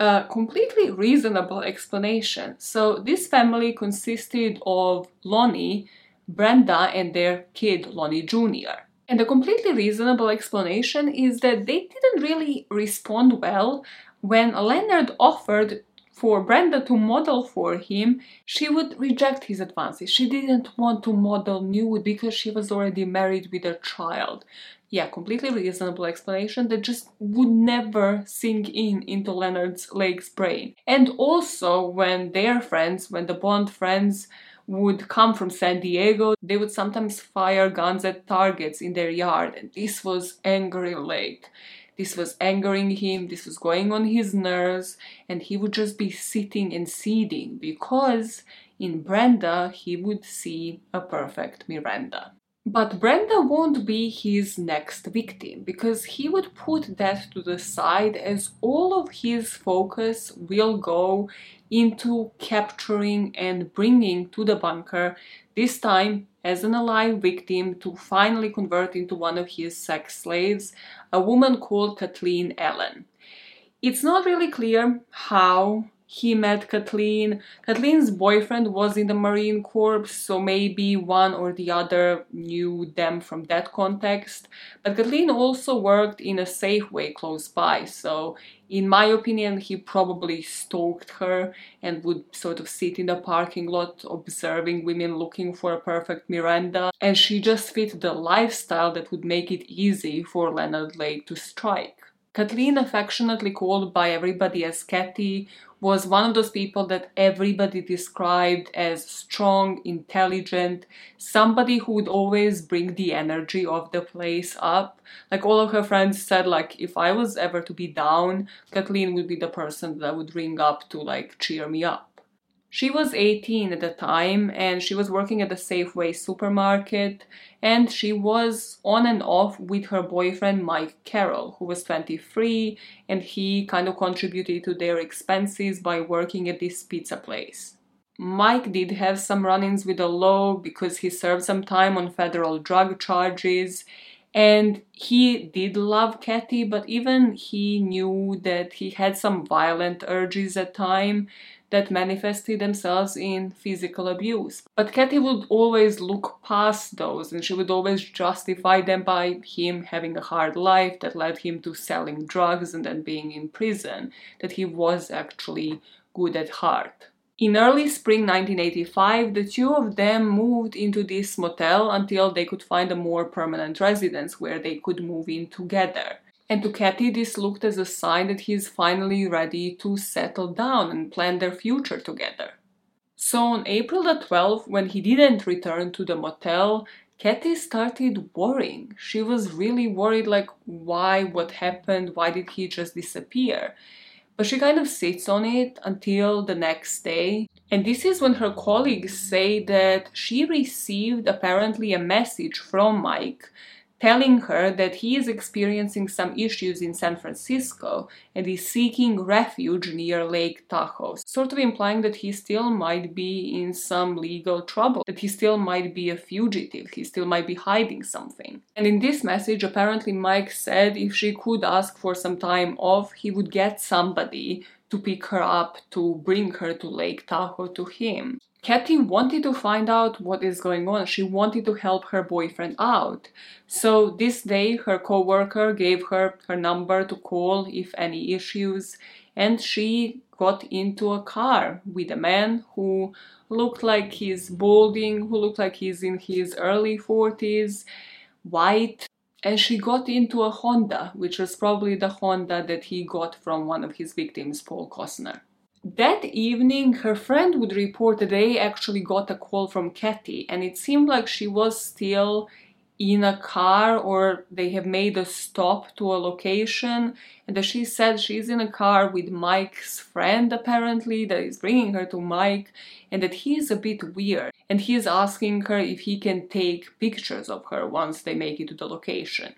A completely reasonable explanation. So, this family consisted of Lonnie, Brenda, and their kid, Lonnie Jr. And the completely reasonable explanation is that they didn't really respond well when Leonard offered for Brenda to model for him, she would reject his advances. She didn't want to model nude because she was already married with a child. Yeah, completely reasonable explanation that just would never sink in into Leonard's Lake's brain. And also, when their friends, when the Bond friends would come from San Diego, they would sometimes fire guns at targets in their yard, and this was angry Lake. This was angering him, this was going on his nerves, and he would just be sitting and seething because in Brenda he would see a perfect Miranda. But Brenda won't be his next victim because he would put that to the side as all of his focus will go into capturing and bringing to the bunker, this time as an alive victim to finally convert into one of his sex slaves, a woman called Kathleen Allen. It's not really clear how he met Kathleen. Kathleen's boyfriend was in the Marine Corps, so maybe one or the other knew them from that context. But Kathleen also worked in a Safeway close by, so in my opinion, he probably stalked her and would sort of sit in the parking lot observing women looking for a perfect Miranda. And she just fit the lifestyle that would make it easy for Leonard Lake to strike. Kathleen, affectionately called by everybody as Kathy, was one of those people that everybody described as strong, intelligent, somebody who would always bring the energy of the place up. Like all of her friends said, like if I was ever to be down, Kathleen would be the person that would ring up to like cheer me up. She was 18 at the time and she was working at the Safeway supermarket and she was on and off with her boyfriend Mike Carroll, who was 23 and he kind of contributed to their expenses by working at this pizza place. Mike did have some run ins with the law because he served some time on federal drug charges and he did love Kathy, but even he knew that he had some violent urges at time that manifested themselves in physical abuse. But Kathy would always look past those and she would always justify them by him having a hard life that led him to selling drugs and then being in prison, that he was actually good at heart. In early spring 1985, the two of them moved into this motel until they could find a more permanent residence where they could move in together. And to Kathy, this looked as a sign that he is finally ready to settle down and plan their future together. So on April the 12th, when he didn't return to the motel, Kathy started worrying. She was really worried like, why, what happened, why did he just disappear? But she kind of sits on it until the next day. And this is when her colleagues say that she received apparently a message from Mike telling her that he is experiencing some issues in San Francisco and is seeking refuge near Lake Tahoe, sort of implying that he still might be in some legal trouble, that he still might be a fugitive, he still might be hiding something. And in this message, apparently Mike said if she could ask for some time off, he would get somebody to pick her up to bring her to Lake Tahoe to him. Kathy wanted to find out what is going on. She wanted to help her boyfriend out. So this day her coworker gave her her number to call if any issues and she got into a car with a man who looked like he's balding, who looked like he's in his early 40s, white, and she got into a Honda, which was probably the Honda that he got from one of his victims, Paul Costner. That evening, her friend would report that they actually got a call from Kathy, and it seemed like she was still in a car or they have made a stop to a location and that she said she's in a car with Mike's friend apparently that is bringing her to Mike and that he is a bit weird and he is asking her if he can take pictures of her once they make it to the location.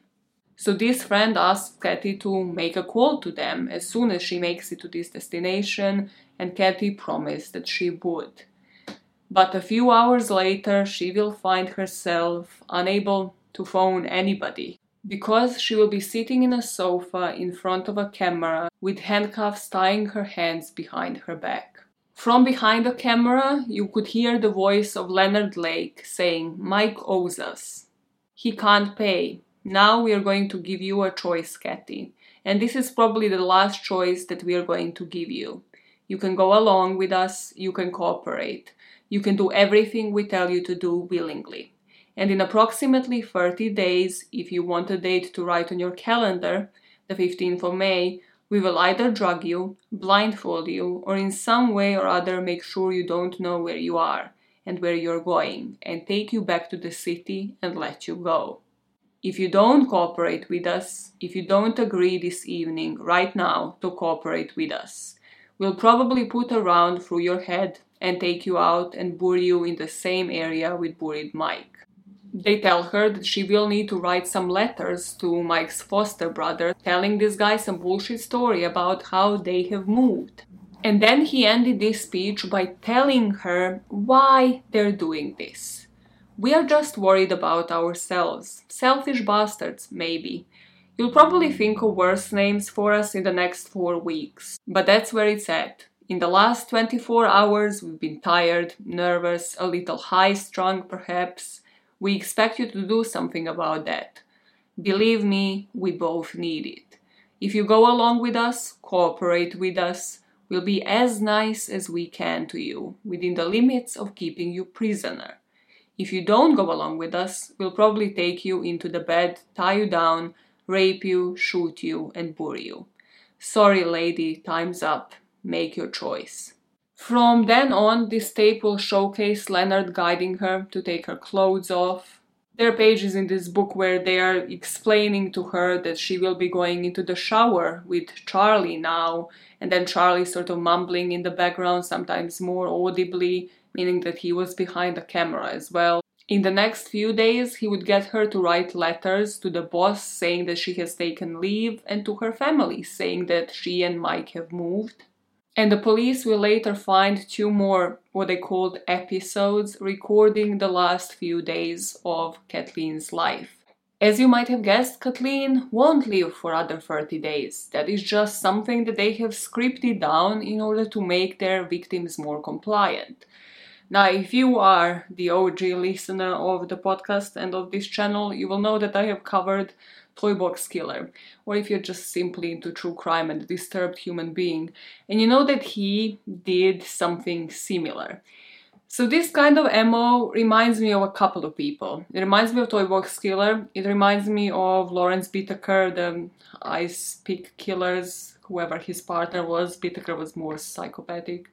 So this friend asked Kathy to make a call to them as soon as she makes it to this destination and Kathy promised that she would. But a few hours later she will find herself unable to phone anybody because she will be sitting in a sofa in front of a camera with handcuffs tying her hands behind her back. From behind the camera, you could hear the voice of Leonard Lake saying, Mike owes us. He can't pay. Now we are going to give you a choice, Kathy. And this is probably the last choice that we are going to give you. You can go along with us, you can cooperate. You can do everything we tell you to do willingly. And in approximately 30 days, if you want a date to write on your calendar, the 15th of May, we will either drug you, blindfold you, or in some way or other make sure you don't know where you are and where you're going, and take you back to the city and let you go. If you don't cooperate with us, if you don't agree this evening, right now, to cooperate with us, we'll probably put a round through your head and take you out and bury you in the same area with buried Mike. They tell her that she will need to write some letters to Mike's foster brother, telling this guy some bullshit story about how they have moved. And then he ended this speech by telling her why they're doing this. We are just worried about ourselves. Selfish bastards, maybe. You'll probably think of worse names for us in the next four weeks. But that's where it's at. In the last 24 hours, we've been tired, nervous, a little high strung perhaps. We expect you to do something about that. Believe me, we both need it. If you go along with us, cooperate with us, we'll be as nice as we can to you, within the limits of keeping you prisoner. If you don't go along with us, we'll probably take you into the bed, tie you down, rape you, shoot you, and bury you. Sorry, lady, time's up. Make your choice. From then on, this tape will showcase Leonard guiding her to take her clothes off. There are pages in this book where they are explaining to her that she will be going into the shower with Charlie now, and then Charlie sort of mumbling in the background, sometimes more audibly, meaning that he was behind the camera as well. In the next few days, he would get her to write letters to the boss saying that she has taken leave and to her family saying that she and Mike have moved. And the police will later find two more, what they called episodes, recording the last few days of Kathleen's life. As you might have guessed, Kathleen won't live for other 30 days. That is just something that they have scripted down in order to make their victims more compliant. Now, if you are the OG listener of the podcast and of this channel, you will know that I have covered Toy Box Killer, or if you're just simply into true crime and a disturbed human being, and you know that he did something similar. So this kind of MO reminds me of a couple of people. It reminds me of Toy Box Killer, it reminds me of Lawrence Bittaker, the Ice Pick Killers, whoever his partner was. Bittaker was more psychopathic.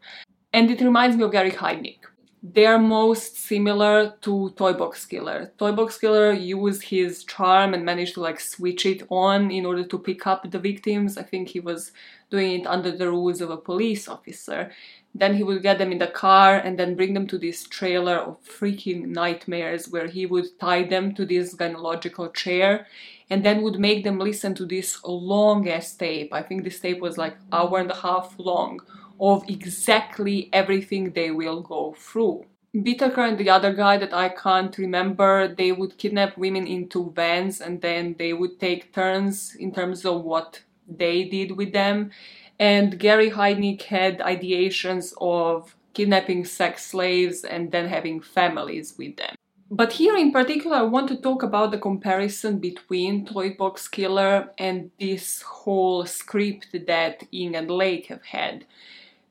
And it reminds me of Gary Heidnik they are most similar to Toy Box Killer. Toy Box Killer used his charm and managed to like switch it on in order to pick up the victims. I think he was doing it under the rules of a police officer. Then he would get them in the car and then bring them to this trailer of freaking nightmares where he would tie them to this gynecological chair and then would make them listen to this long ass tape. I think this tape was like hour and a half long of exactly everything they will go through. Bittaker and the other guy that I can't remember, they would kidnap women into vans and then they would take turns in terms of what they did with them. And Gary Heidnik had ideations of kidnapping sex slaves and then having families with them. But here in particular, I want to talk about the comparison between Toy Box Killer and this whole script that Ng and Lake have had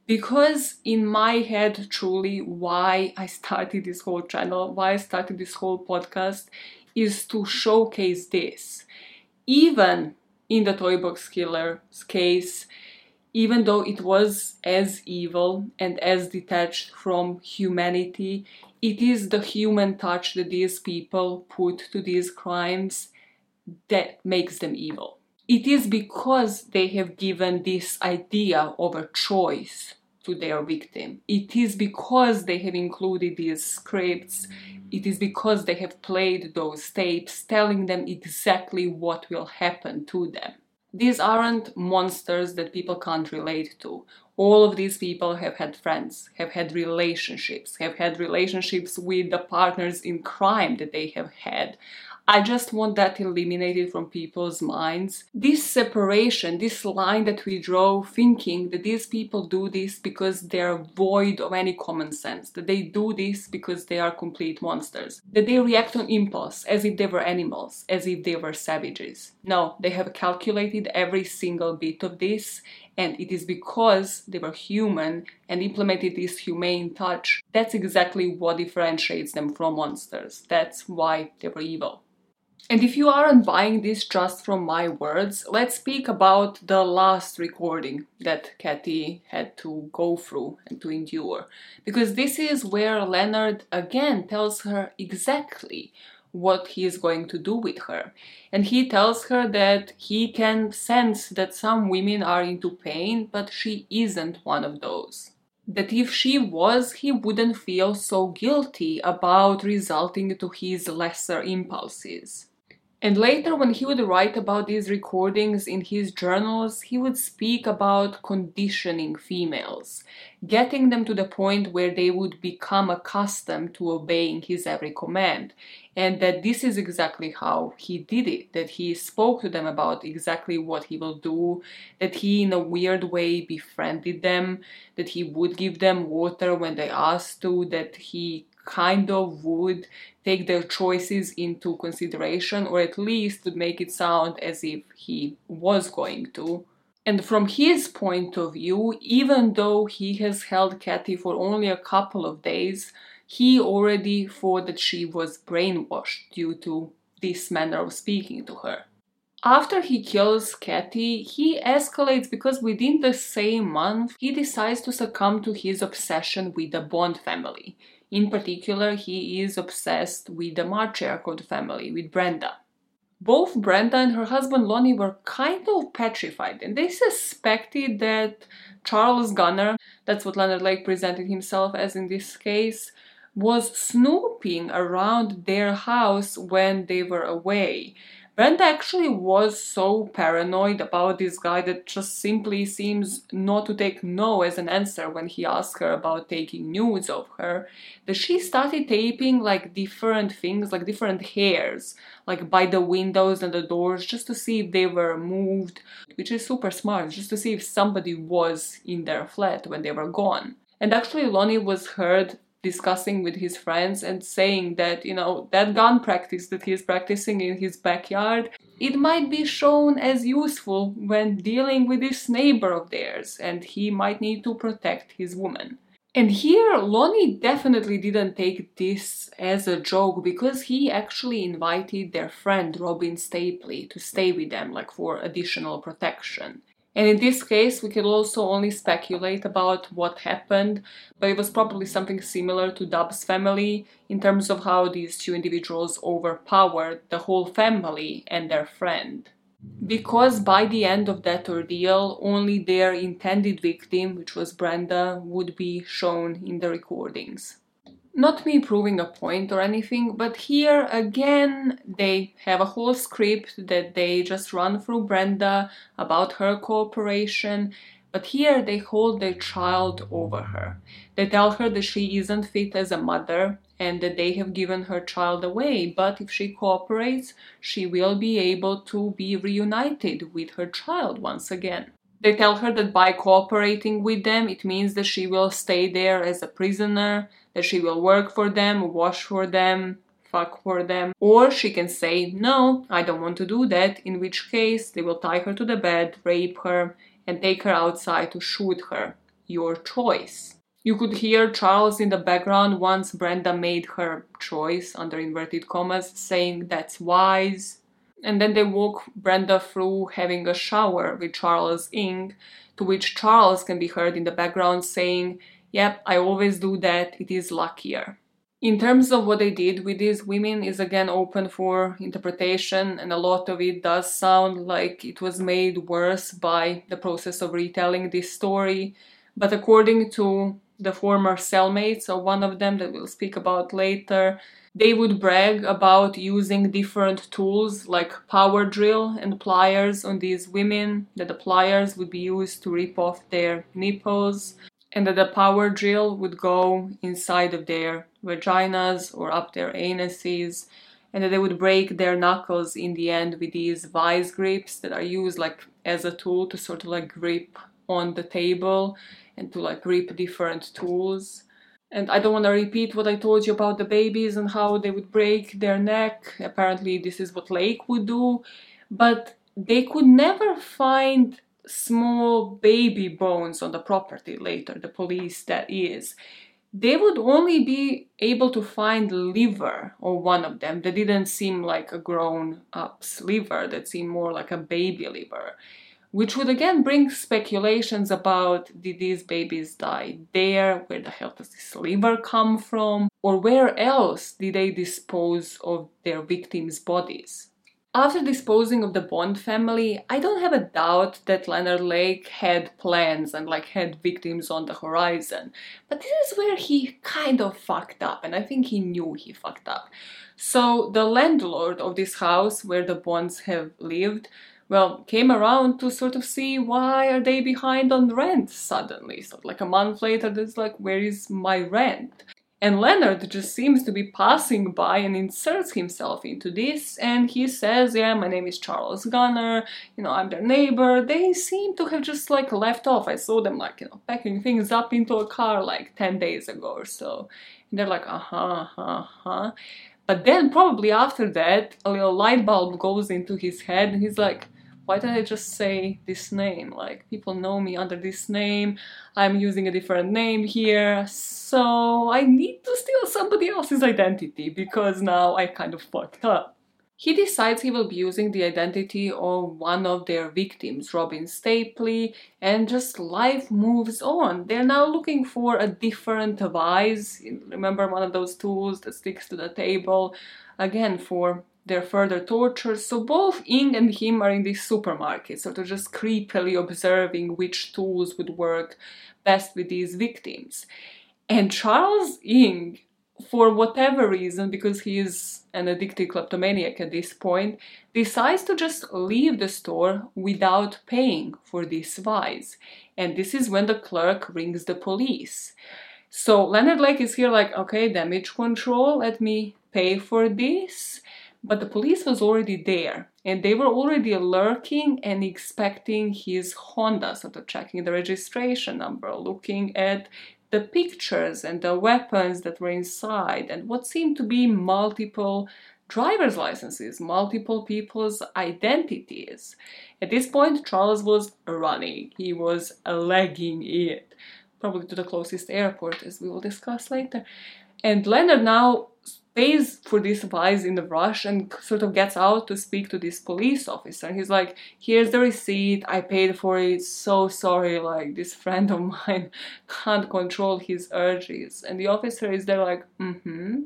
because in my head truly why i started this whole channel why i started this whole podcast is to showcase this even in the toy box killer's case even though it was as evil and as detached from humanity, it is the human touch that these people put to these crimes that makes them evil. It is because they have given this idea of a choice to their victim. It is because they have included these scripts. It is because they have played those tapes telling them exactly what will happen to them. These aren't monsters that people can't relate to. All of these people have had friends, have had relationships, have had relationships with the partners in crime that they have had. I just want that eliminated from people's minds. This separation, this line that we draw, thinking that these people do this because they're void of any common sense, that they do this because they are complete monsters, that they react on impulse as if they were animals, as if they were savages. No, they have calculated every single bit of this, and it is because they were human and implemented this humane touch. That's exactly what differentiates them from monsters. That's why they were evil. And if you aren't buying this just from my words, let's speak about the last recording that Kathy had to go through and to endure. Because this is where Leonard again tells her exactly what he is going to do with her. And he tells her that he can sense that some women are into pain, but she isn't one of those that if she was, he wouldn't feel so guilty about resulting to his lesser impulses. And later, when he would write about these recordings in his journals, he would speak about conditioning females, getting them to the point where they would become accustomed to obeying his every command. And that this is exactly how he did it, that he spoke to them about exactly what he will do, that he, in a weird way, befriended them, that he would give them water when they asked to, that he kind of would take their choices into consideration or at least make it sound as if he was going to. And from his point of view, even though he has held Kathy for only a couple of days, he already thought that she was brainwashed due to this manner of speaking to her. After he kills Kathy, he escalates because within the same month he decides to succumb to his obsession with the Bond family. In particular, he is obsessed with the of family, with Brenda. Both Brenda and her husband Lonnie were kind of petrified, and they suspected that Charles Gunnar, that's what Leonard Lake presented himself as in this case, was snooping around their house when they were away Brenda actually was so paranoid about this guy that just simply seems not to take no as an answer when he asked her about taking nudes of her, that she started taping like different things, like different hairs, like by the windows and the doors, just to see if they were moved, which is super smart, just to see if somebody was in their flat when they were gone. And actually, Lonnie was heard discussing with his friends and saying that, you know, that gun practice that he's practicing in his backyard, it might be shown as useful when dealing with this neighbor of theirs, and he might need to protect his woman. And here, Lonnie definitely didn't take this as a joke because he actually invited their friend Robin Stapley to stay with them, like for additional protection. And in this case, we can also only speculate about what happened, but it was probably something similar to Dubs' family in terms of how these two individuals overpowered the whole family and their friend. Because by the end of that ordeal, only their intended victim, which was Brenda, would be shown in the recordings. Not me proving a point or anything, but here again they have a whole script that they just run through Brenda about her cooperation, but here they hold their child over her. They tell her that she isn't fit as a mother and that they have given her child away, but if she cooperates, she will be able to be reunited with her child once again. They tell her that by cooperating with them, it means that she will stay there as a prisoner, that she will work for them, wash for them, fuck for them. Or she can say, No, I don't want to do that, in which case they will tie her to the bed, rape her, and take her outside to shoot her. Your choice. You could hear Charles in the background once Brenda made her choice, under inverted commas, saying, That's wise. And then they walk Brenda through having a shower with Charles Ng, to which Charles can be heard in the background saying, Yep, I always do that, it is luckier. In terms of what they did with these women is again open for interpretation and a lot of it does sound like it was made worse by the process of retelling this story. But according to the former cellmates of one of them that we'll speak about later, they would brag about using different tools like power drill and pliers on these women, that the pliers would be used to rip off their nipples, and that the power drill would go inside of their vaginas or up their anuses, and that they would break their knuckles in the end with these vice grips that are used like as a tool to sort of like grip on the table and to like grip different tools. And I don't want to repeat what I told you about the babies and how they would break their neck. Apparently, this is what Lake would do, but they could never find small baby bones on the property later, the police that is. They would only be able to find liver or one of them that didn't seem like a grown up's liver, that seemed more like a baby liver which would again bring speculations about did these babies die there, where the hell does this liver come from, or where else did they dispose of their victims' bodies. After disposing of the Bond family, I don't have a doubt that Leonard Lake had plans and like had victims on the horizon. But this is where he kind of fucked up, and I think he knew he fucked up. So the landlord of this house where the Bonds have lived well, came around to sort of see why are they behind on rent suddenly. So like a month later, there's like, where is my rent? And Leonard just seems to be passing by and inserts himself into this, and he says, Yeah, my name is Charles Gunnar, you know, I'm their neighbor. They seem to have just like left off. I saw them like, you know, packing things up into a car like 10 days ago or so. And they're like, Uh huh, uh huh, uh. But then, probably after that, a little light bulb goes into his head, and he's like, why did I just say this name? Like, people know me under this name, I'm using a different name here, so I need to steal somebody else's identity because now I kind of fucked up. He decides he will be using the identity of one of their victims, Robin Stapley, and just life moves on. They're now looking for a different vise. Remember one of those tools that sticks to the table? Again, for their further tortures. So both Ng and him are in this supermarket, sort of just creepily observing which tools would work best with these victims. And Charles Ng, for whatever reason, because he is an addicted kleptomaniac at this point, decides to just leave the store without paying for this vice. And this is when the clerk rings the police. So Leonard Lake is here like, okay, damage control, let me pay for this. But the police was already there and they were already lurking and expecting his Honda, sort of checking the registration number, looking at the pictures and the weapons that were inside and what seemed to be multiple driver's licenses, multiple people's identities. At this point, Charles was running, he was legging it, probably to the closest airport, as we will discuss later. And Leonard now pays for this advice in the rush and sort of gets out to speak to this police officer. He's like, Here's the receipt, I paid for it, so sorry, like this friend of mine can't control his urges. And the officer is there, like, Mm hmm.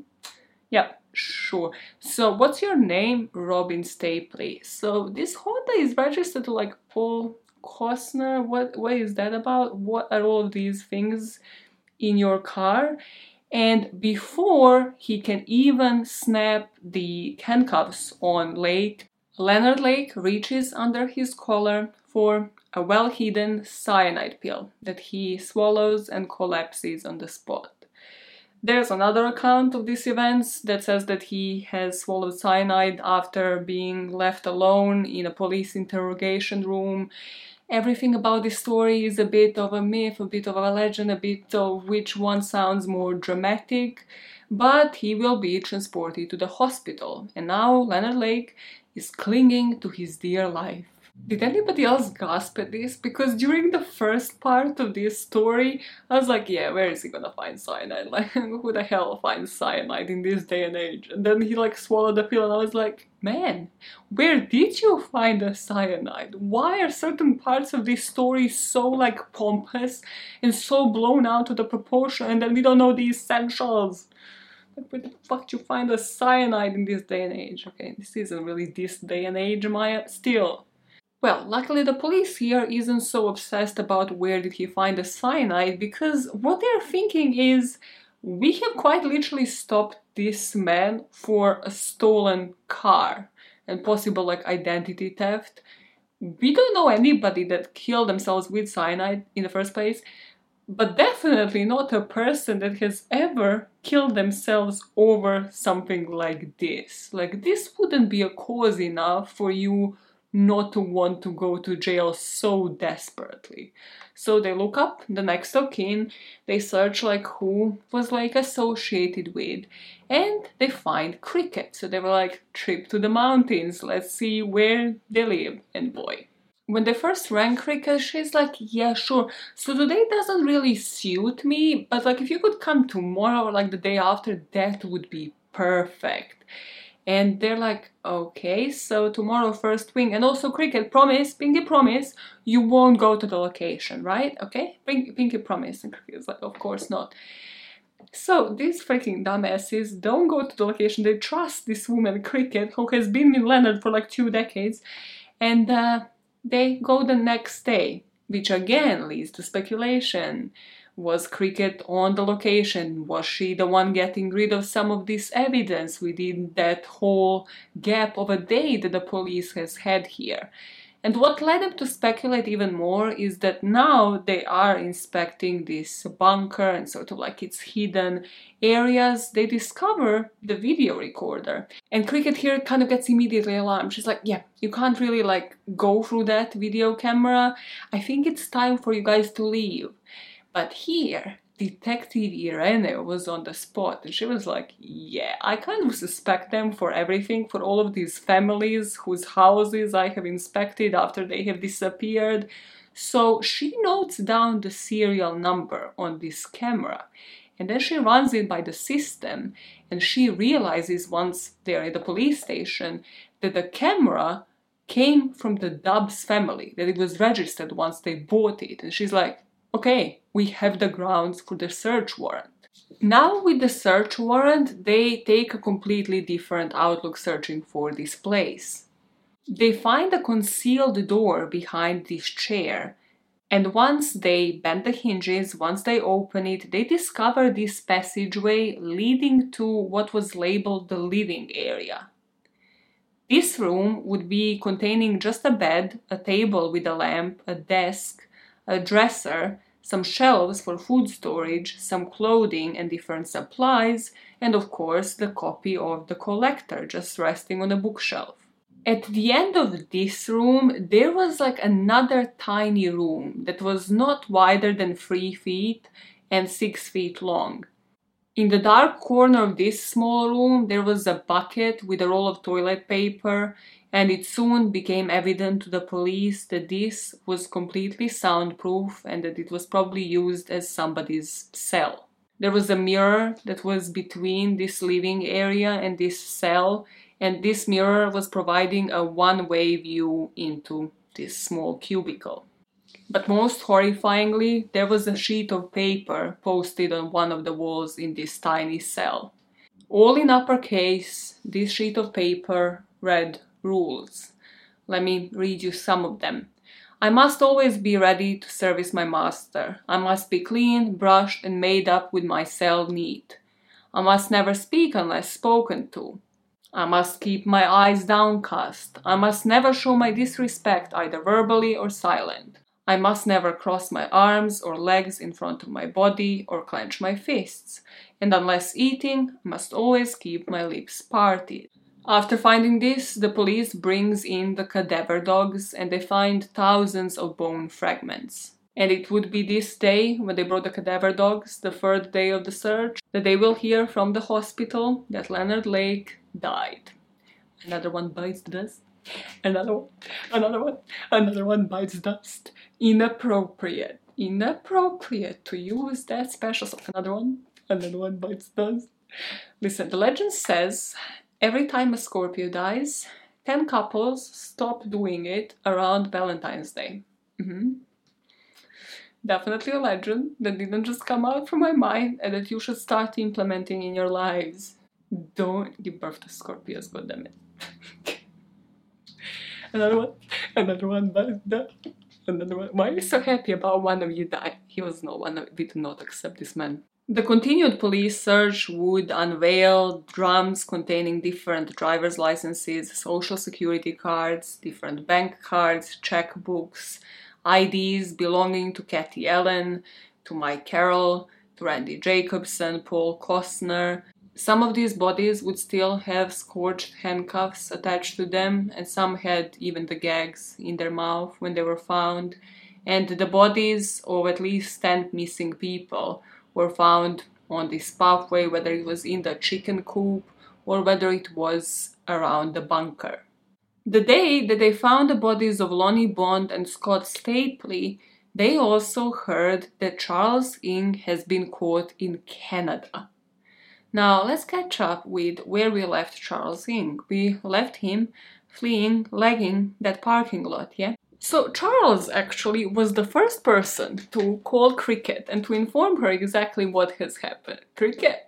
Yeah, sure. So, what's your name? Robin Stapley. So, this Honda is registered to like Paul Costner. What, what is that about? What are all these things in your car? And before he can even snap the handcuffs on Lake, Leonard Lake reaches under his collar for a well hidden cyanide pill that he swallows and collapses on the spot. There's another account of these events that says that he has swallowed cyanide after being left alone in a police interrogation room everything about this story is a bit of a myth, a bit of a legend, a bit of which one sounds more dramatic, but he will be transported to the hospital. And now Leonard Lake is clinging to his dear life. Did anybody else gasp at this? Because during the first part of this story, I was like, yeah, where is he gonna find cyanide? Like, who the hell finds cyanide in this day and age? And then he like swallowed the pill and I was like, man, where did you find the cyanide? Why are certain parts of this story so like pompous and so blown out of the proportion and then we don't know the essentials? Like, where the fuck do you find the cyanide in this day and age? Okay, this isn't really this day and age, Maja. Still, well, luckily the police here isn't so obsessed about where did he find the cyanide because what they're thinking is we have quite literally stopped this man for a stolen car and possible like identity theft. We don't know anybody that killed themselves with cyanide in the first place, but definitely not a person that has ever killed themselves over something like this. Like this wouldn't be a cause enough for you not to want to go to jail so desperately. So they look up the next of kin, they search like who was like associated with, and they find Cricket. So they were like, trip to the mountains, let's see where they live. And boy, when they first rang Cricket, she's like, yeah, sure. So today doesn't really suit me, but like if you could come tomorrow or like the day after, that would be perfect and they're like okay so tomorrow first wing and also cricket promise pinky promise you won't go to the location right? Okay? Pinky, pinky promise. And cricket's like of course not. So these freaking dumbasses don't go to the location. They trust this woman cricket who has been with leonard for like two decades. And uh, they go the next day which again leads to speculation was Cricket on the location? Was she the one getting rid of some of this evidence within that whole gap of a day that the police has had here? And what led them to speculate even more is that now they are inspecting this bunker and sort of like its hidden areas. They discover the video recorder. And Cricket here kind of gets immediately alarmed. She's like, yeah, you can't really like go through that video camera. I think it's time for you guys to leave. But here, Detective Irene was on the spot and she was like, Yeah, I kind of suspect them for everything, for all of these families whose houses I have inspected after they have disappeared. So she notes down the serial number on this camera and then she runs it by the system and she realizes once they're at the police station that the camera came from the Dubs family, that it was registered once they bought it. And she's like, okay, we have the grounds for the search warrant. Now with the search warrant, they take a completely different outlook searching for this place. They find a concealed door behind this chair, and once they bend the hinges, once they open it, they discover this passageway leading to what was labeled the living area. This room would be containing just a bed, a table with a lamp, a desk, a dresser, some shelves for food storage, some clothing and different supplies, and of course the copy of The Collector just resting on a bookshelf. At the end of this room, there was like another tiny room that was not wider than 3 feet and 6 feet long. In the dark corner of this small room, there was a bucket with a roll of toilet paper and it soon became evident to the police that this was completely soundproof and that it was probably used as somebody's cell. There was a mirror that was between this living area and this cell, and this mirror was providing a one way view into this small cubicle. But most horrifyingly, there was a sheet of paper posted on one of the walls in this tiny cell. All in uppercase, this sheet of paper read rules. Let me read you some of them. I must always be ready to service my master. I must be clean, brushed, and made up with my cell neat. I must never speak unless spoken to. I must keep my eyes downcast. I must never show my disrespect either verbally or silent. I must never cross my arms or legs in front of my body or clench my fists. And unless eating, I must always keep my lips parted. After finding this, the police brings in the cadaver dogs and they find thousands of bone fragments. And it would be this day, when they brought the cadaver dogs, the third day of the search, that they will hear from the hospital that Leonard Lake died. Another one bites the dust. Another one, another one, another one bites dust. Inappropriate, inappropriate to use that special. Another one, another one bites dust. Listen, the legend says every time a Scorpio dies, 10 couples stop doing it around Valentine's Day. Mm-hmm. Definitely a legend that didn't just come out from my mind and that you should start implementing in your lives. Don't give birth to Scorpios, goddammit. another one, another one, another one. Why are you so happy about one of you die? He was no one, of, we do not accept this man. The continued police search would unveil drums containing different driver's licenses, social security cards, different bank cards, checkbooks, IDs belonging to Kathy Allen, to Mike Carroll, to Randy Jacobson, Paul Cosner. Some of these bodies would still have scorched handcuffs attached to them, and some had even the gags in their mouth when they were found. And the bodies of at least 10 missing people were found on this pathway, whether it was in the chicken coop or whether it was around the bunker. The day that they found the bodies of Lonnie Bond and Scott Stapley, they also heard that Charles Ng has been caught in Canada. Now let's catch up with where we left Charles Ng. We left him fleeing, lagging that parking lot, yeah? So Charles actually was the first person to call Cricket and to inform her exactly what has happened. Cricket,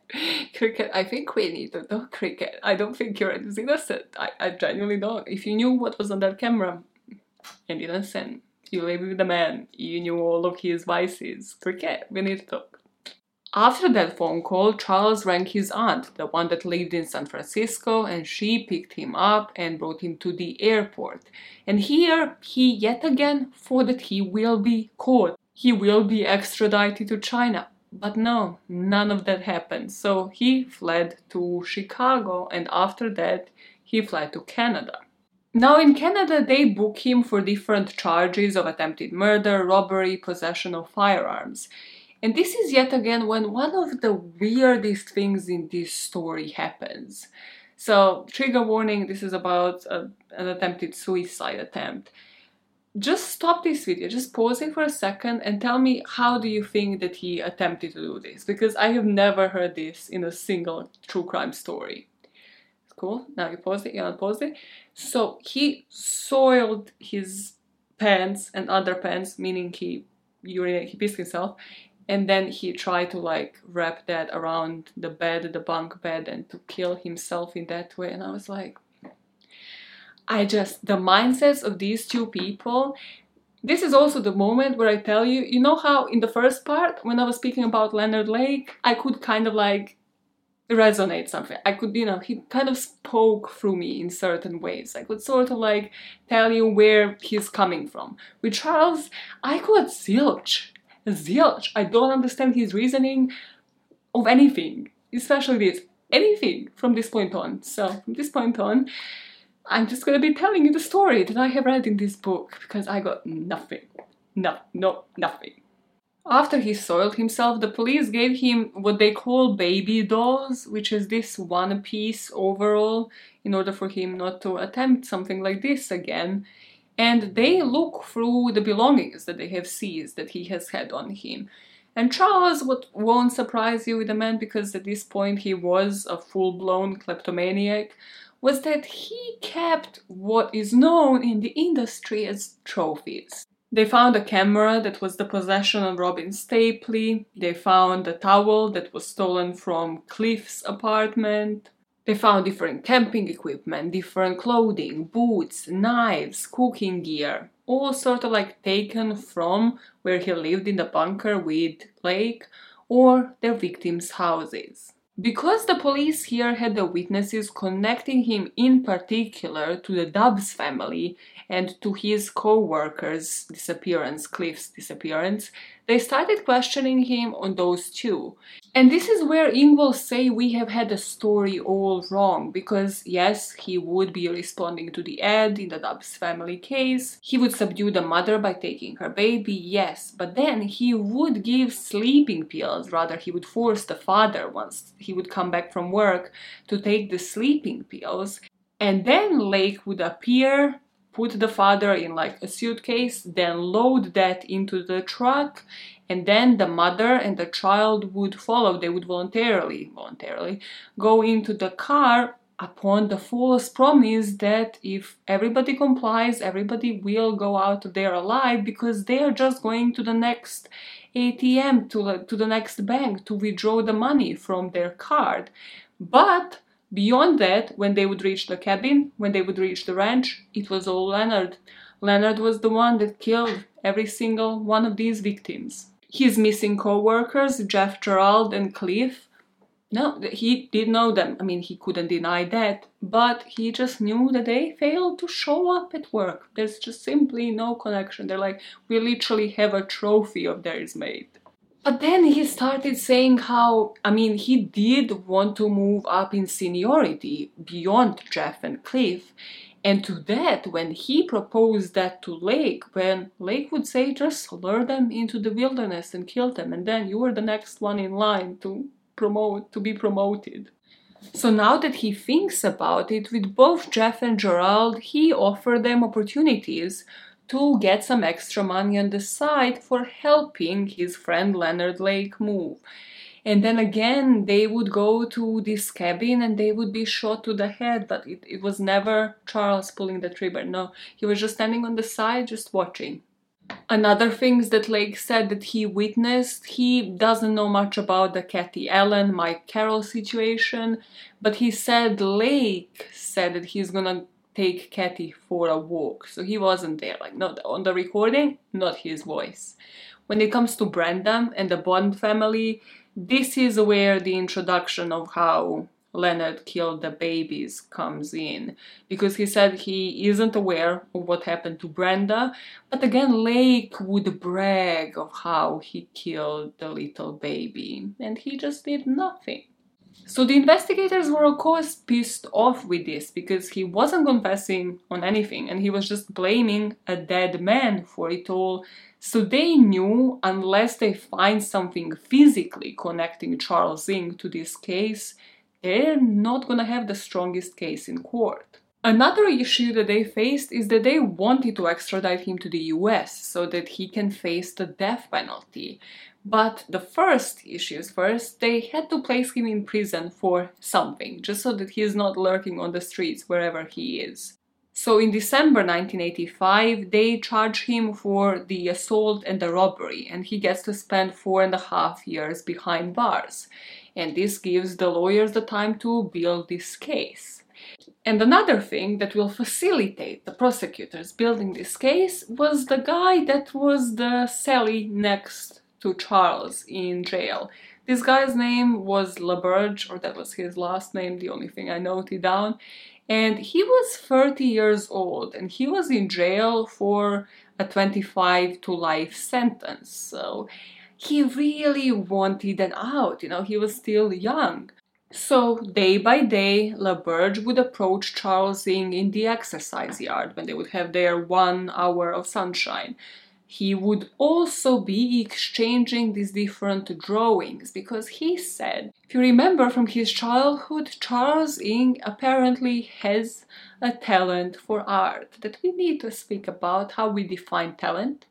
Cricket, I think we need to know Cricket. I don't think you're as innocent. I, I genuinely don't. If you knew what was on that camera, and innocent, you live with the man, you knew all of his vices. Cricket, we need to talk. After that phone call, Charles rang his aunt, the one that lived in San Francisco, and she picked him up and brought him to the airport. And here he yet again thought that he will be caught. He will be extradited to China. But no, none of that happened. So he fled to Chicago and after that he fled to Canada. Now in Canada they book him for different charges of attempted murder, robbery, possession of firearms. And this is yet again when one of the weirdest things in this story happens. So, trigger warning this is about a, an attempted suicide attempt. Just stop this video, just pause it for a second and tell me how do you think that he attempted to do this? Because I have never heard this in a single true crime story. Cool, now you pause it, you unpause it. So he soiled his pants and other pants, meaning he urinated, he pissed himself, and then he tried to like wrap that around the bed the bunk bed and to kill himself in that way. And i was like i just the mindsets of these two people this is also the moment where i tell you you know how in the first part when i was speaking about leonard lake i could kind of like resonate something. I could you know he kind of spoke through me in certain ways. I could sort of like tell you where he's coming from. With charles i could zilch zilch. I don't understand his reasoning of anything, especially this, anything from this point on. So from this point on, I'm just gonna be telling you the story that I have read in this book because I got nothing. No, no, nothing. After he soiled himself, the police gave him what they call baby dolls, which is this one piece overall, in order for him not to attempt something like this again and they look through the belongings that they have seized that he has had on him. And Charles, what won't surprise you with the man, because at this point he was a full blown kleptomaniac, was that he kept what is known in the industry as trophies. They found a camera that was the possession of Robin Stapley. They found a towel that was stolen from Cliff's apartment. They found different camping equipment, different clothing, boots, knives, cooking gear, all sort of like taken from where he lived in the bunker with Lake or their victims' houses. Because the police here had the witnesses connecting him in particular to the Dubs family and to his co-worker's disappearance, Cliff's disappearance, they started questioning him on those two. And this is where Ng will say we have had the story all wrong, because yes, he would be responding to the ad in the Dubs family case, he would subdue the mother by taking her baby, yes, but then he would give sleeping pills, rather he would force the father once he would come back from work to take the sleeping pills, And then Lake would appear, put the father in like a suitcase, then load that into the truck, and then the mother and the child would follow. They would voluntarily, voluntarily go into the car upon the false promise that if everybody complies, everybody will go out there alive because they are just going to the next ATM, to to the next bank to withdraw the money from their card. But beyond that, when they would reach the cabin, when they would reach the ranch, it was all Leonard. Leonard was the one that killed every single one of these victims. His missing co-workers, Jeff Gerald and Cliff, no, he did know them. I mean, he couldn't deny that, but he just knew that they failed to show up at work. There's just simply no connection. They're like, we literally have a trophy of theirs made. But then he started saying how, I mean, he did want to move up in seniority beyond Jeff and Cliff. And to that, when he proposed that to Lake, when Lake would say, just lure them into the wilderness and kill them, and then you were the next one in line to promote to be promoted. So now that he thinks about it, with both Jeff and Gerald, he offered them opportunities to get some extra money on the side for helping his friend Leonard Lake move. And then again, they would go to this cabin and they would be shot to the head, but it, it was never Charles pulling the trigger. No, he was just standing on the side, just watching. Another things that Lake said that he witnessed, he doesn't know much about the Kathy Allen, Mike Carroll situation, but he said Lake said that he's gonna take Kathy for a walk. So he wasn't there, like not on the recording, not his voice. When it comes to Brenda and the Bond family, this is where the introduction of how Leonard killed the babies comes in because he said he isn't aware of what happened to Brenda. But again, Lake would brag of how he killed the little baby and he just did nothing. So the investigators were of course pissed off with this because he wasn't confessing on anything and he was just blaming a dead man for it all. So they knew unless they find something physically connecting Charles Ng to this case, they're not gonna have the strongest case in court. Another issue that they faced is that they wanted to extradite him to the US so that he can face the death penalty. But the first issues first, they had to place him in prison for something, just so that he is not lurking on the streets wherever he is. So in December 1985, they charge him for the assault and the robbery, and he gets to spend four and a half years behind bars and this gives the lawyers the time to build this case. And another thing that will facilitate the prosecutors building this case was the guy that was the cellie next to Charles in jail. This guy's name was LaBerge, or that was his last name, the only thing I noted down. And he was 30 years old and he was in jail for a 25 to life sentence. So he really wanted an out, you know, he was still young. So, day by day, LaBerge would approach Charles Ng in the exercise yard when they would have their one hour of sunshine. He would also be exchanging these different drawings because he said, if you remember from his childhood, Charles Ng apparently has a talent for art that we need to speak about how we define talent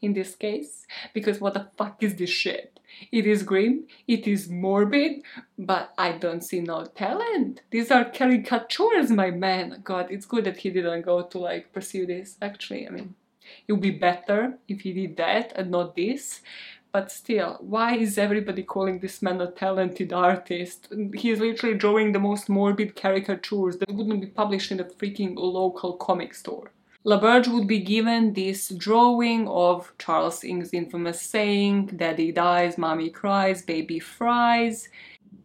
in this case because what the fuck is this shit? It is grim, it is morbid, but I don't see no talent. These are caricatures, my man. God, it's good that he didn't go to like pursue this. Actually, I mean, it would be better if he did that and not this. But still, why is everybody calling this man a talented artist? He's literally drawing the most morbid caricatures that wouldn't be published in a freaking local comic store. LaBerge would be given this drawing of Charles Ng's infamous saying, Daddy dies, mommy cries, baby fries.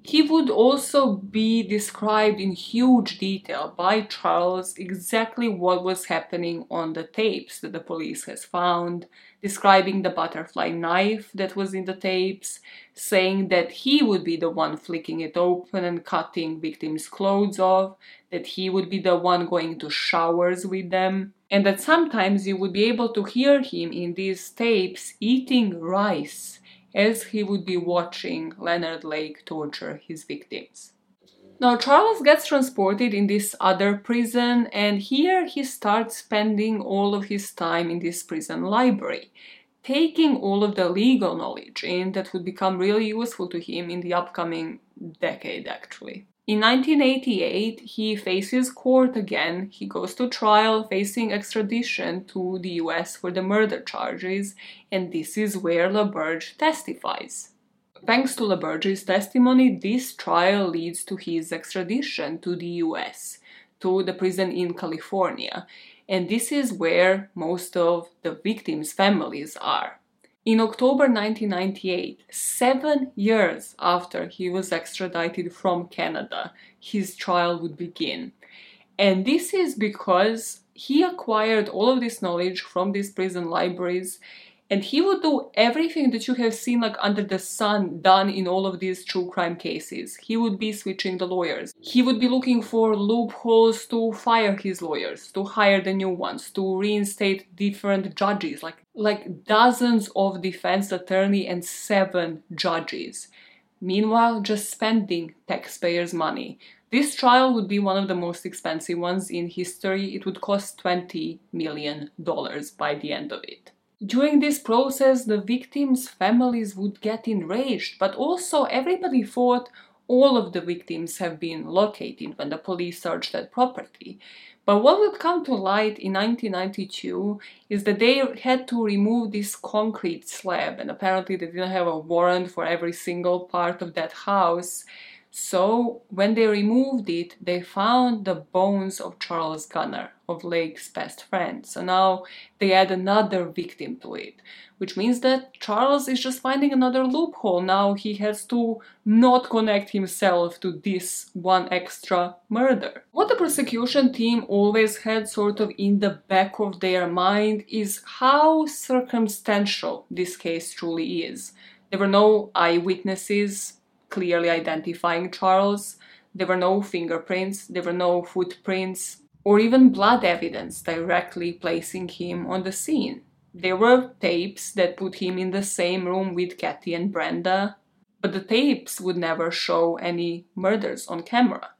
He would also be described in huge detail by Charles exactly what was happening on the tapes that the police has found, describing the butterfly knife that was in the tapes, saying that he would be the one flicking it open and cutting victims' clothes off, that he would be the one going to showers with them, and that sometimes you would be able to hear him in these tapes eating rice as he would be watching Leonard Lake torture his victims. Now, Charles gets transported in this other prison, and here he starts spending all of his time in this prison library, taking all of the legal knowledge in that would become really useful to him in the upcoming decade, actually. In 1988, he faces court again. He goes to trial facing extradition to the US for the murder charges, and this is where LaBerge testifies. Thanks to LaBerge's testimony, this trial leads to his extradition to the US, to the prison in California, and this is where most of the victims' families are. In October 1998, seven years after he was extradited from Canada, his trial would begin. And this is because he acquired all of this knowledge from these prison libraries and he would do everything that you have seen like under the sun done in all of these true crime cases. He would be switching the lawyers. He would be looking for loopholes to fire his lawyers to hire the new ones to reinstate different judges like like dozens of defense attorney and seven judges. Meanwhile just spending taxpayers money. This trial would be one of the most expensive ones in history. It would cost 20 million dollars by the end of it during this process, the victims' families would get enraged, but also everybody thought all of the victims have been located when the police searched that property. But what would come to light in 1992 is that they had to remove this concrete slab, and apparently they didn't have a warrant for every single part of that house. So, when they removed it, they found the bones of Charles Gunnar, of Lake's best friend. So now they add another victim to it, which means that Charles is just finding another loophole. Now he has to not connect himself to this one extra murder. What the prosecution team always had sort of in the back of their mind is how circumstantial this case truly is. There were no eyewitnesses clearly identifying Charles. There were no fingerprints, there were no footprints, or even blood evidence directly placing him on the scene. There were tapes that put him in the same room with Kathy and Brenda, but the tapes would never show any murders on camera.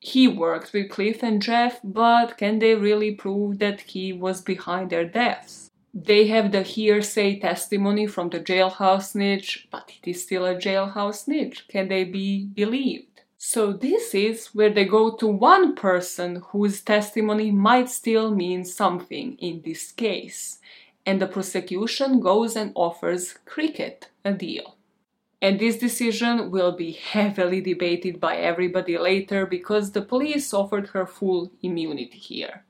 He worked with Cliff and Jeff, but can they really prove that he was behind their deaths? They have the hearsay testimony from the jailhouse snitch, but it is still a jailhouse snitch. Can they be believed? So, this is where they go to one person whose testimony might still mean something in this case, and the prosecution goes and offers Cricket a deal. And this decision will be heavily debated by everybody later because the police offered her full immunity here.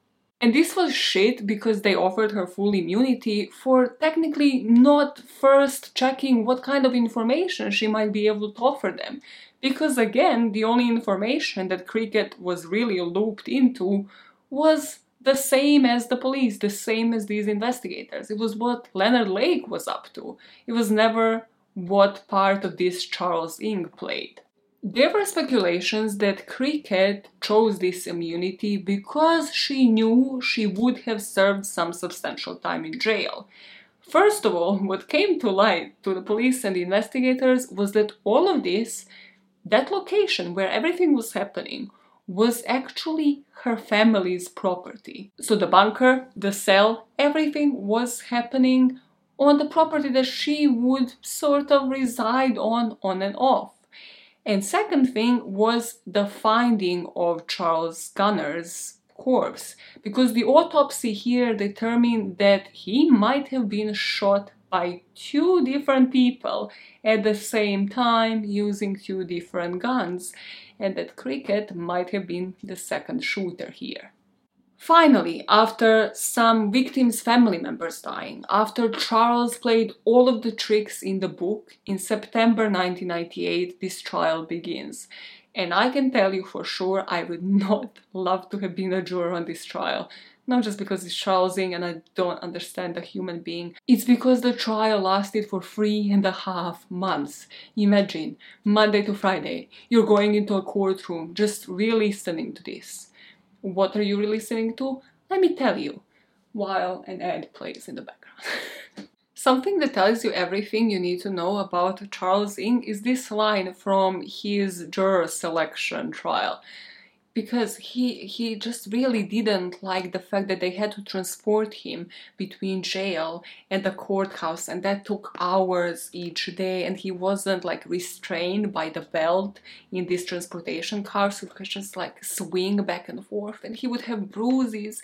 And this was shit because they offered her full immunity for technically not first checking what kind of information she might be able to offer them. Because again, the only information that Cricket was really looped into was the same as the police, the same as these investigators. It was what Leonard Lake was up to. It was never what part of this Charles Ng played. There were speculations that Cricket chose this immunity because she knew she would have served some substantial time in jail. First of all, what came to light to the police and the investigators was that all of this, that location where everything was happening, was actually her family's property. So the bunker, the cell, everything was happening on the property that she would sort of reside on, on and off. And second thing was the finding of Charles Gunnar's corpse, because the autopsy here determined that he might have been shot by two different people at the same time using two different guns, and that Cricket might have been the second shooter here. Finally, after some victims' family members dying, after Charles played all of the tricks in the book, in September 1998 this trial begins. And I can tell you for sure I would not love to have been a juror on this trial. Not just because it's Charles Ng and I don't understand the human being. It's because the trial lasted for three and a half months. Imagine, Monday to Friday, you're going into a courtroom just re-listening to this what are you really listening to? Let me tell you, while an ad plays in the background. Something that tells you everything you need to know about Charles Ng is this line from his juror selection trial because he he just really didn't like the fact that they had to transport him between jail and the courthouse and that took hours each day and he wasn't like restrained by the belt in this transportation car so he just like swing back and forth and he would have bruises.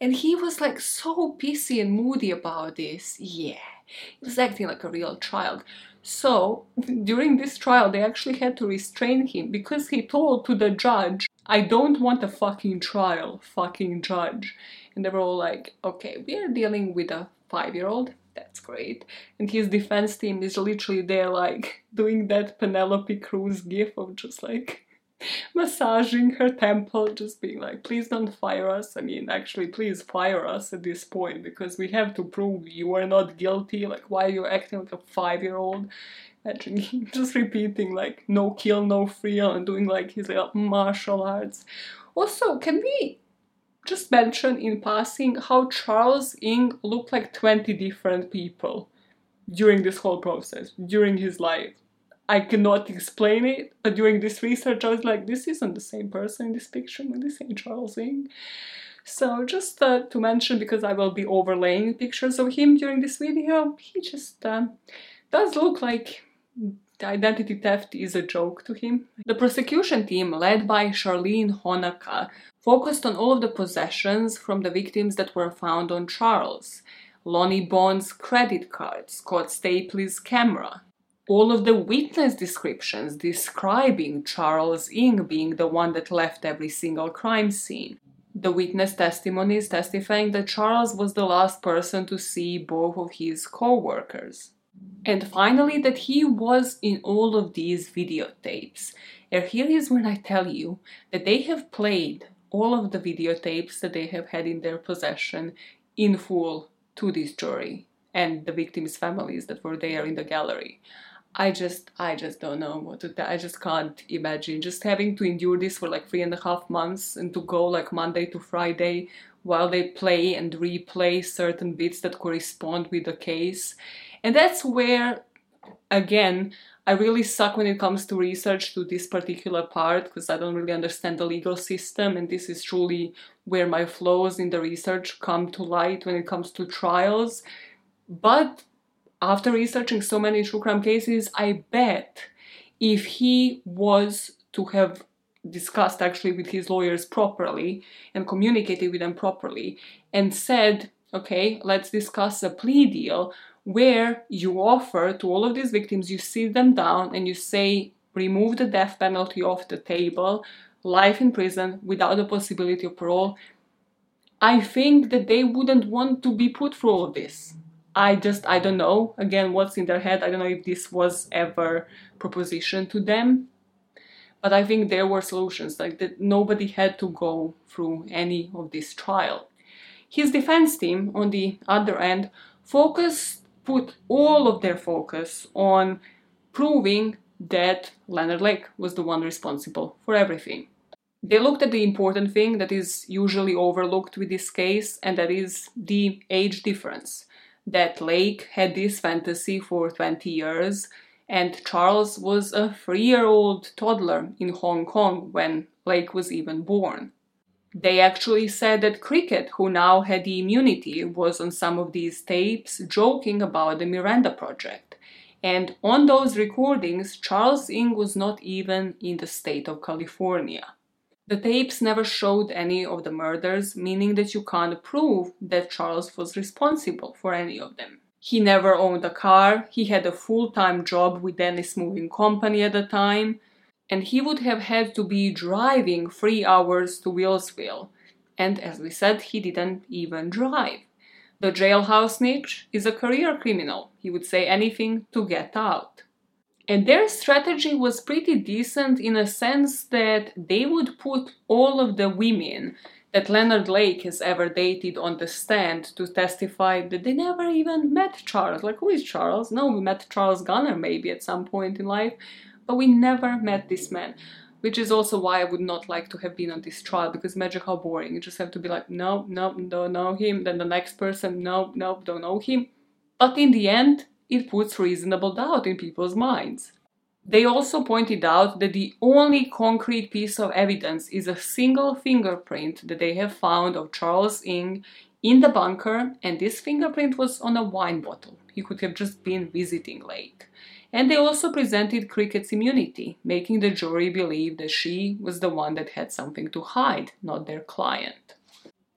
And he was like so pissy and moody about this. Yeah he was acting like a real child. So during this trial they actually had to restrain him because he told to the judge I don't want a fucking trial, fucking judge. And they were all like, okay, we are dealing with a five year old. That's great. And his defense team is literally there, like, doing that Penelope Cruz gif of just like massaging her temple, just being like, please don't fire us. I mean, actually, please fire us at this point because we have to prove you are not guilty. Like, why are you acting like a five year old? Imagine just repeating like no kill, no frill, and doing like his like, martial arts. Also, can we just mention in passing how Charles Ng looked like 20 different people during this whole process, during his life? I cannot explain it, but during this research, I was like, this isn't the same person in this picture, this ain't Charles Ng. So just uh, to mention, because I will be overlaying pictures of him during this video, he just uh, does look like the identity theft is a joke to him. The prosecution team, led by Sharlene Honnaka, focused on all of the possessions from the victims that were found on Charles. Lonnie Bond's credit card, Scott Stapley's camera, all of the witness descriptions describing Charles Ng being the one that left every single crime scene. The witness testimonies testifying that Charles was the last person to see both of his co workers. And finally, that he was in all of these videotapes. And here is when I tell you that they have played all of the videotapes that they have had in their possession in full to this jury and the victims' families that were there in the gallery. I just, I just don't know what to tell. I just can't imagine just having to endure this for like three and a half months and to go like Monday to Friday while they play and replay certain bits that correspond with the case and that's where, again, I really suck when it comes to research to this particular part because I don't really understand the legal system, and this is truly where my flaws in the research come to light when it comes to trials. But after researching so many true crime cases, I bet if he was to have discussed actually with his lawyers properly and communicated with them properly and said, okay, let's discuss a plea deal where you offer to all of these victims, you sit them down and you say, remove the death penalty off the table, life in prison without the possibility of parole. I think that they wouldn't want to be put through all of this. I just, I don't know, again, what's in their head. I don't know if this was ever propositioned to them. But I think there were solutions, like that nobody had to go through any of this trial. His defense team, on the other end, focused put all of their focus on proving that Leonard Lake was the one responsible for everything. They looked at the important thing that is usually overlooked with this case, and that is the age difference. That Lake had this fantasy for 20 years, and Charles was a three year old toddler in Hong Kong when Lake was even born. They actually said that Cricket, who now had the immunity, was on some of these tapes joking about the Miranda Project. And on those recordings, Charles Ng was not even in the state of California. The tapes never showed any of the murders, meaning that you can't prove that Charles was responsible for any of them. He never owned a car, he had a full time job with Dennis Moving Company at the time, and he would have had to be driving three hours to Wilseyville. And as we said, he didn't even drive. The jailhouse snitch is a career criminal. He would say anything to get out. And their strategy was pretty decent in a sense that they would put all of the women that Leonard Lake has ever dated on the stand to testify that they never even met Charles. Like, who is Charles? No, we met Charles Gunnar maybe at some point in life, but we never met this man. Which is also why I would not like to have been on this trial because imagine how boring. You just have to be like, no, no, don't know him. Then the next person, no, no, don't know him. But in the end, it puts reasonable doubt in people's minds. They also pointed out that the only concrete piece of evidence is a single fingerprint that they have found of Charles Ng in the bunker, and this fingerprint was on a wine bottle. He could have just been visiting Lake. And they also presented Cricket's immunity, making the jury believe that she was the one that had something to hide, not their client.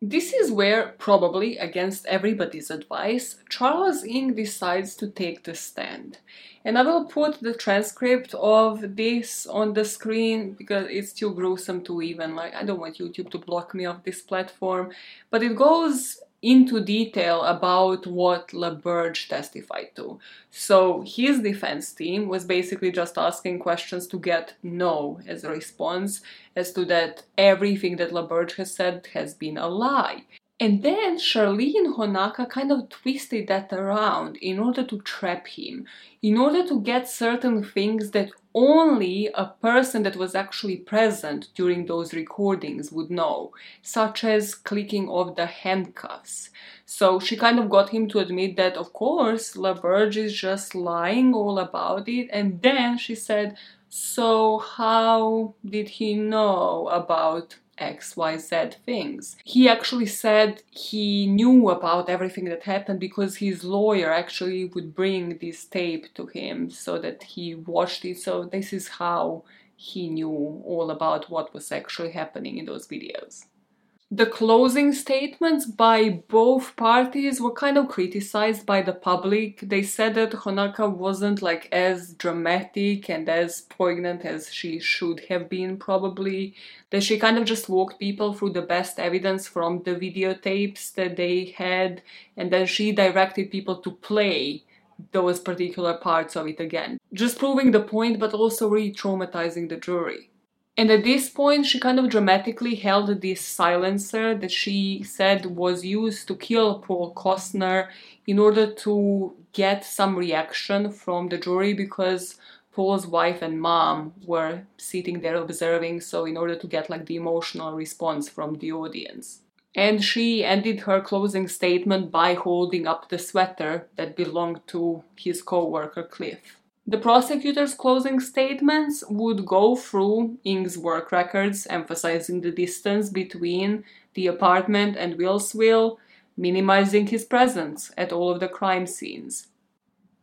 This is where, probably against everybody's advice, Charles Ng decides to take the stand. And I will put the transcript of this on the screen because it's too gruesome to even like I don't want YouTube to block me off this platform. But it goes into detail about what LaBerge testified to. So his defense team was basically just asking questions to get no as a response as to that everything that LaBerge has said has been a lie. And then Sharlene Honnaka kind of twisted that around in order to trap him, in order to get certain things that only a person that was actually present during those recordings would know, such as clicking of the handcuffs. So she kind of got him to admit that, of course, LaBerge is just lying all about it, and then she said, So, how did he know about XYZ things. He actually said he knew about everything that happened because his lawyer actually would bring this tape to him so that he watched it. So, this is how he knew all about what was actually happening in those videos. The closing statements by both parties were kind of criticized by the public. They said that Honnaka wasn't like as dramatic and as poignant as she should have been, probably. That she kind of just walked people through the best evidence from the videotapes that they had, and then she directed people to play those particular parts of it again. Just proving the point, but also re traumatizing the jury. And at this point, she kind of dramatically held this silencer that she said was used to kill Paul Cosner in order to get some reaction from the jury because Paul's wife and mom were sitting there observing, so in order to get like the emotional response from the audience. And she ended her closing statement by holding up the sweater that belonged to his co-worker Cliff. The prosecutor's closing statements would go through Ng's work records, emphasizing the distance between the apartment and Will's will, minimizing his presence at all of the crime scenes.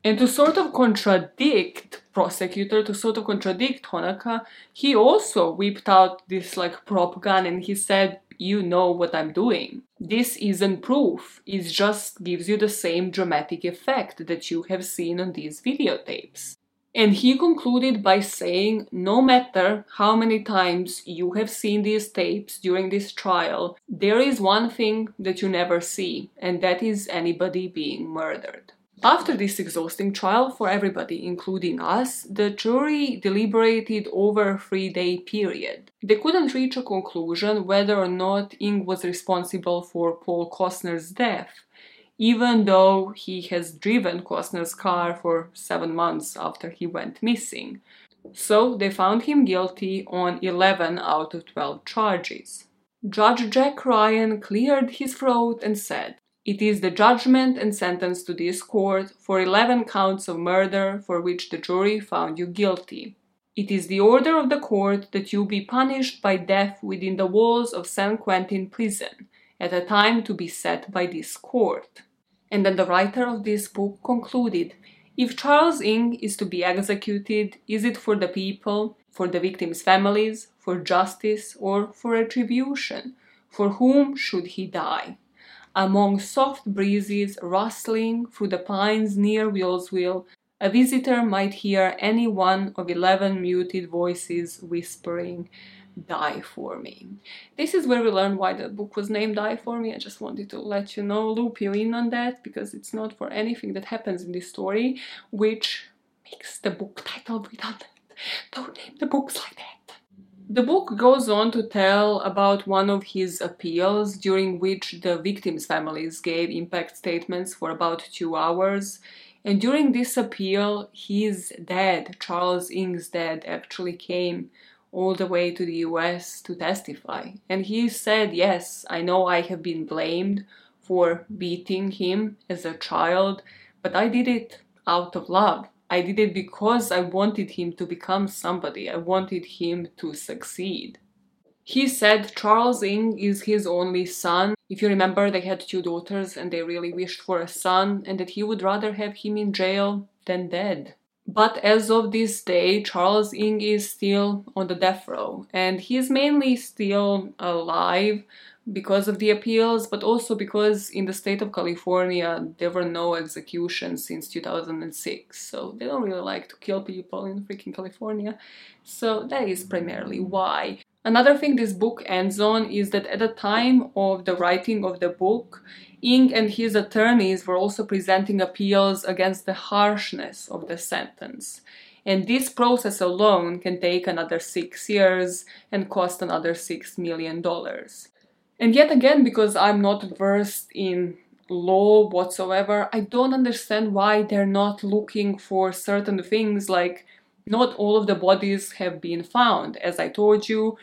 And to sort of contradict prosecutor, to sort of contradict Honnaka, he also whipped out this like prop gun and he said, you know what I'm doing. This isn't proof, it just gives you the same dramatic effect that you have seen on these videotapes. And he concluded by saying, no matter how many times you have seen these tapes during this trial, there is one thing that you never see, and that is anybody being murdered. After this exhausting trial for everybody, including us, the jury deliberated over a three day period. They couldn't reach a conclusion whether or not Ng was responsible for Paul Cosner's death, even though he has driven Costner's car for seven months after he went missing. So they found him guilty on 11 out of 12 charges. Judge Jack Ryan cleared his throat and said, it is the judgment and sentence to this court for 11 counts of murder for which the jury found you guilty. It is the order of the court that you be punished by death within the walls of San Quentin prison at a time to be set by this court. And then the writer of this book concluded if Charles Ng is to be executed, is it for the people, for the victims' families, for justice, or for retribution? For whom should he die? Among soft breezes rustling through the pines near Wilseyville, a visitor might hear any one of eleven muted voices whispering, Die for me. This is where we learn why the book was named Die for me. I just wanted to let you know, loop you in on that, because it's not for anything that happens in this story, which makes the book title redundant. Don't name the books like that. The book goes on to tell about one of his appeals during which the victims' families gave impact statements for about two hours. And during this appeal, his dad, Charles Ng's dad, actually came all the way to the US to testify. And he said, Yes, I know I have been blamed for beating him as a child, But I did it out of love. I did it because I wanted him to become somebody. I wanted him to succeed. He said Charles Ng is his only son. If you remember, they had two daughters and they really wished for a son, and that he would rather have him in jail than dead. But as of this day, Charles Ng is still on the death row, and he's mainly still alive because of the appeals, but also because in the state of California there were no executions since 2006. So they don't really like to kill people in freaking California. So that is primarily why. Another thing this book ends on is that at the time of the writing of the book, Ng and his attorneys were also presenting appeals against the harshness of the sentence. And this process alone can take another six years and cost another six million dollars. And yet again, because I'm not versed in law whatsoever, I don't understand why they're not looking for certain things like not all of the bodies have been found. As I told you,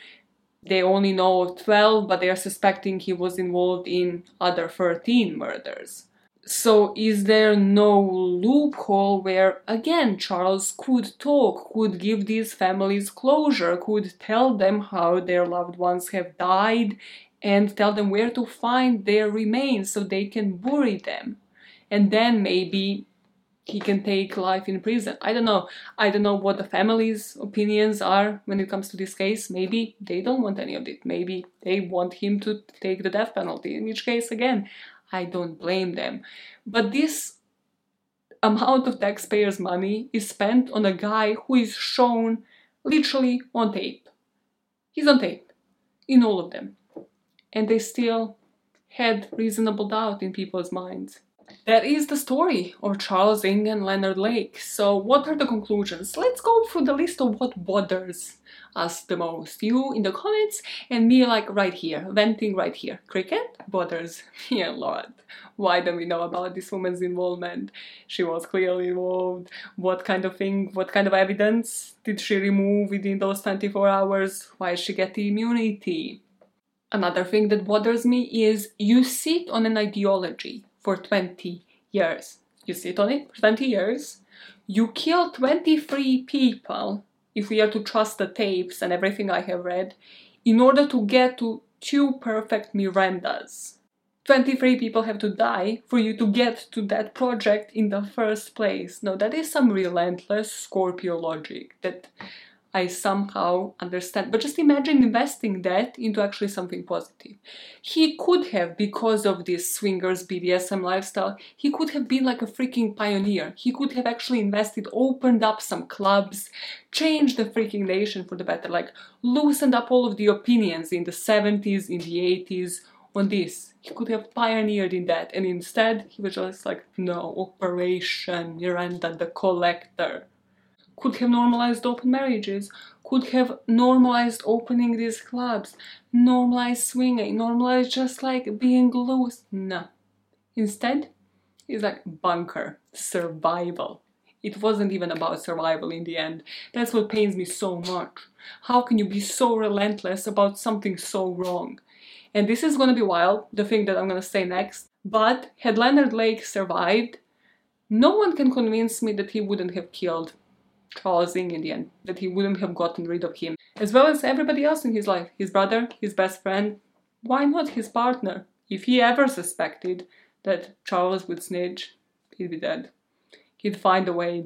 they only know of 12, but they are suspecting he was involved in other 13 murders. So, is there no loophole where, again, Charles could talk, could give these families closure, could tell them how their loved ones have died, and tell them where to find their remains so they can bury them? And then maybe he can take life in prison. I don't know. I don't know what the family's opinions are when it comes to this case. Maybe they don't want any of it. Maybe they want him to take the death penalty. In which case, again, I don't blame them. But this amount of taxpayers' money is spent on a guy who is shown literally on tape. He's on tape in all of them. And they still had reasonable doubt in people's minds. That is the story of Charles Ng and Leonard Lake. So, what are the conclusions? Let's go through the list of what bothers us the most. You in the comments, and me like right here, venting right here. Cricket bothers me a lot. Why don't we know about this woman's involvement? She was clearly involved. What kind of thing, what kind of evidence did she remove within those 24 hours? Why did she get the immunity? Another thing that bothers me is you sit on an ideology for 20 years. You sit on it for 20 years. You kill 23 people, if we are to trust the tapes and everything I have read, in order to get to two perfect Mirandas. 23 people have to die for you to get to that project in the first place. No, that is some relentless Scorpio logic that I somehow understand. But just imagine investing that into actually something positive. He could have, because of this swingers BDSM lifestyle, he could have been like a freaking pioneer. He could have actually invested, opened up some clubs, changed the freaking nation for the better, like loosened up all of the opinions in the 70s, in the 80s on this. He could have pioneered in that, and instead he was just like, no, Operation Miranda the Collector could have normalized open marriages, could have normalized opening these clubs, normalized swinging, normalized just like being loose. No. Instead, it's like bunker, survival. It wasn't even about survival in the end. That's what pains me so much. How can you be so relentless about something so wrong? And this is gonna be wild, the thing that I'm gonna say next. But had Leonard Lake survived, no one can convince me that he wouldn't have killed Charles in end, that he wouldn't have gotten rid of him, as well as everybody else in his life his brother, his best friend, why not his partner? If he ever suspected that Charles would snitch, he'd be dead. He'd find a way.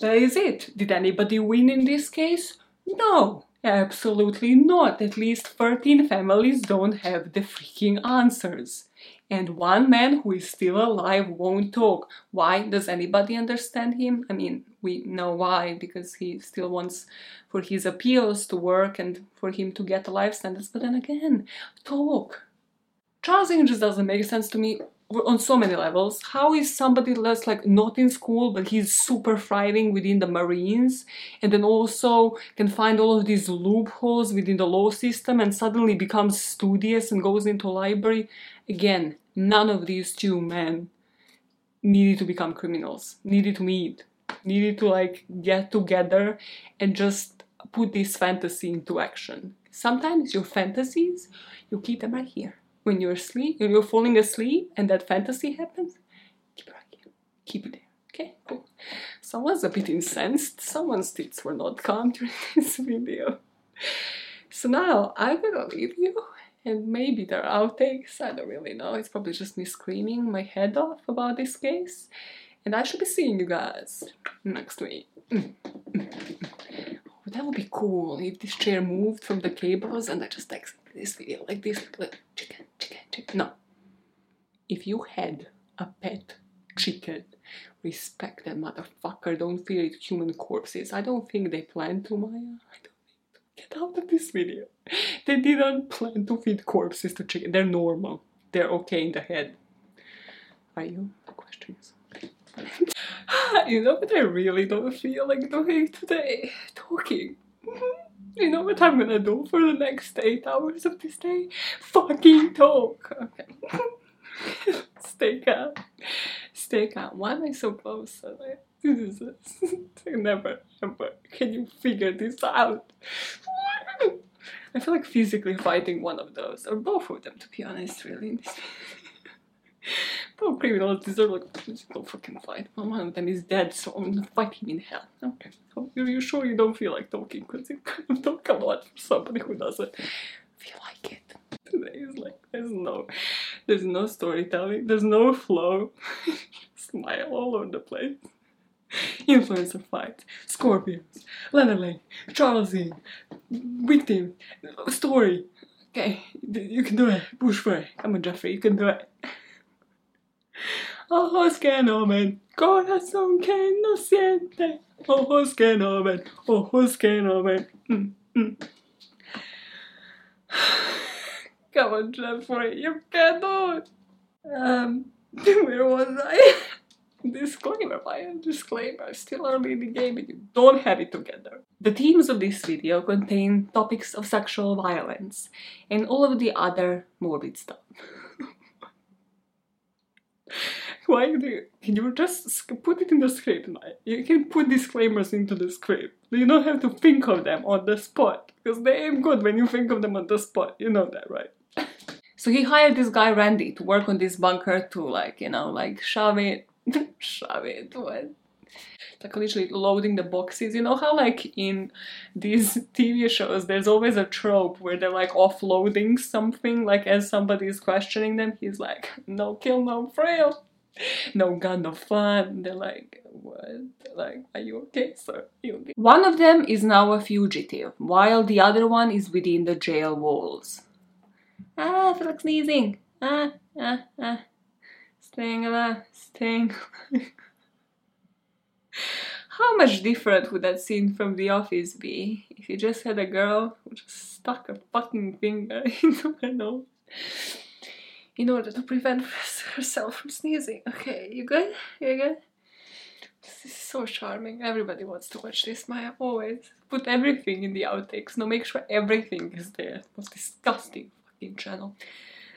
That is it. Did anybody win in this case? No, absolutely not. At least 13 families don't have the freaking answers and one man who is still alive won't talk. Why? Does anybody understand him? I mean, we know why, because he still wants for his appeals to work and for him to get a life sentence, but then again, talk. Charles just doesn't make sense to me on so many levels. How is somebody that's like not in school but he's super thriving within the Marines and then also can find all of these loopholes within the law system and suddenly becomes studious and goes into library? Again, none of these two men needed to become criminals, needed to meet, needed to like get together and just put this fantasy into action. Sometimes your fantasies, you keep them right here. When you're asleep, when you're falling asleep and that fantasy happens, keep it right here. keep it there. Okay, cool. Someone's a bit incensed. Someone's tits were not calm during this video. So now I'm gonna leave you and maybe there are outtakes, I don't really know. It's probably just me screaming my head off about this case. And I should be seeing you guys next week. Oh, that would be cool if this chair moved from the cables and I just like this video like this, like chicken, chicken, chicken. No. If you had a pet chicken, respect that motherfucker. Don't feed it human corpses. I don't think they plan to, Maja. I don't Get out of this video. They didn't plan to feed corpses to chicken. They're normal. They're okay in the head. Are you? The question is. you know what I really don't feel like doing today? Talking. You know what I'm gonna do for the next eight hours of this day? Fucking talk. Okay. Stay calm. Stay calm. Why am I so close? This is never, ever. Can you figure this out? I feel like physically fighting one of those, or both of them, to be honest, really. Both criminals deserve like a physical fucking fight. one of them is dead, so I'm gonna fight him in hell. Okay, are you sure you don't feel like talking? Because you kind of talk a for somebody who doesn't feel like it. Today is like, there's no, there's no storytelling, there's no flow. Smile all over the place. Influencer fights, Scorpions, Lena Lake, Charles Ng, Victim, Story. Okay, you can do it. Push for it. Come on, Jeffrey, you can do it. Ojos que no ven, corazón que no siente. Ojos que no ven, ojos que no ven. Come on, Jeffrey, you can do it. Um, where was I? Disclaimer, a disclaimer, still early in the game and you don't have it together. The themes of this video contain topics of sexual violence and all of the other morbid stuff. Why do you, just put it in the script? You can put disclaimers into the script. You don't have to think of them on the spot because they ain't good when you think of them on the spot. You know that, right? so he hired this guy Randy to work on this bunker to like, you know, like shove it shove it what like literally loading the boxes you know how like in these tv shows there's always a trope where they're like offloading something like as somebody is questioning them he's like no kill no thrill no gun no fun. They're like what? Like are you okay sir? You okay? one of them is now a fugitive while the other one is within the jail walls. Ah I feel like sneezing. Ah ah ah. Staying alive, staying. How much different would that scene from The Office be if you just had a girl who just stuck a fucking finger into her nose in order to prevent herself from sneezing? Okay, you good? You good? This is so charming. Everybody wants to watch this. Maja always put everything in the outtakes. No, make sure everything is there. Most disgusting fucking channel.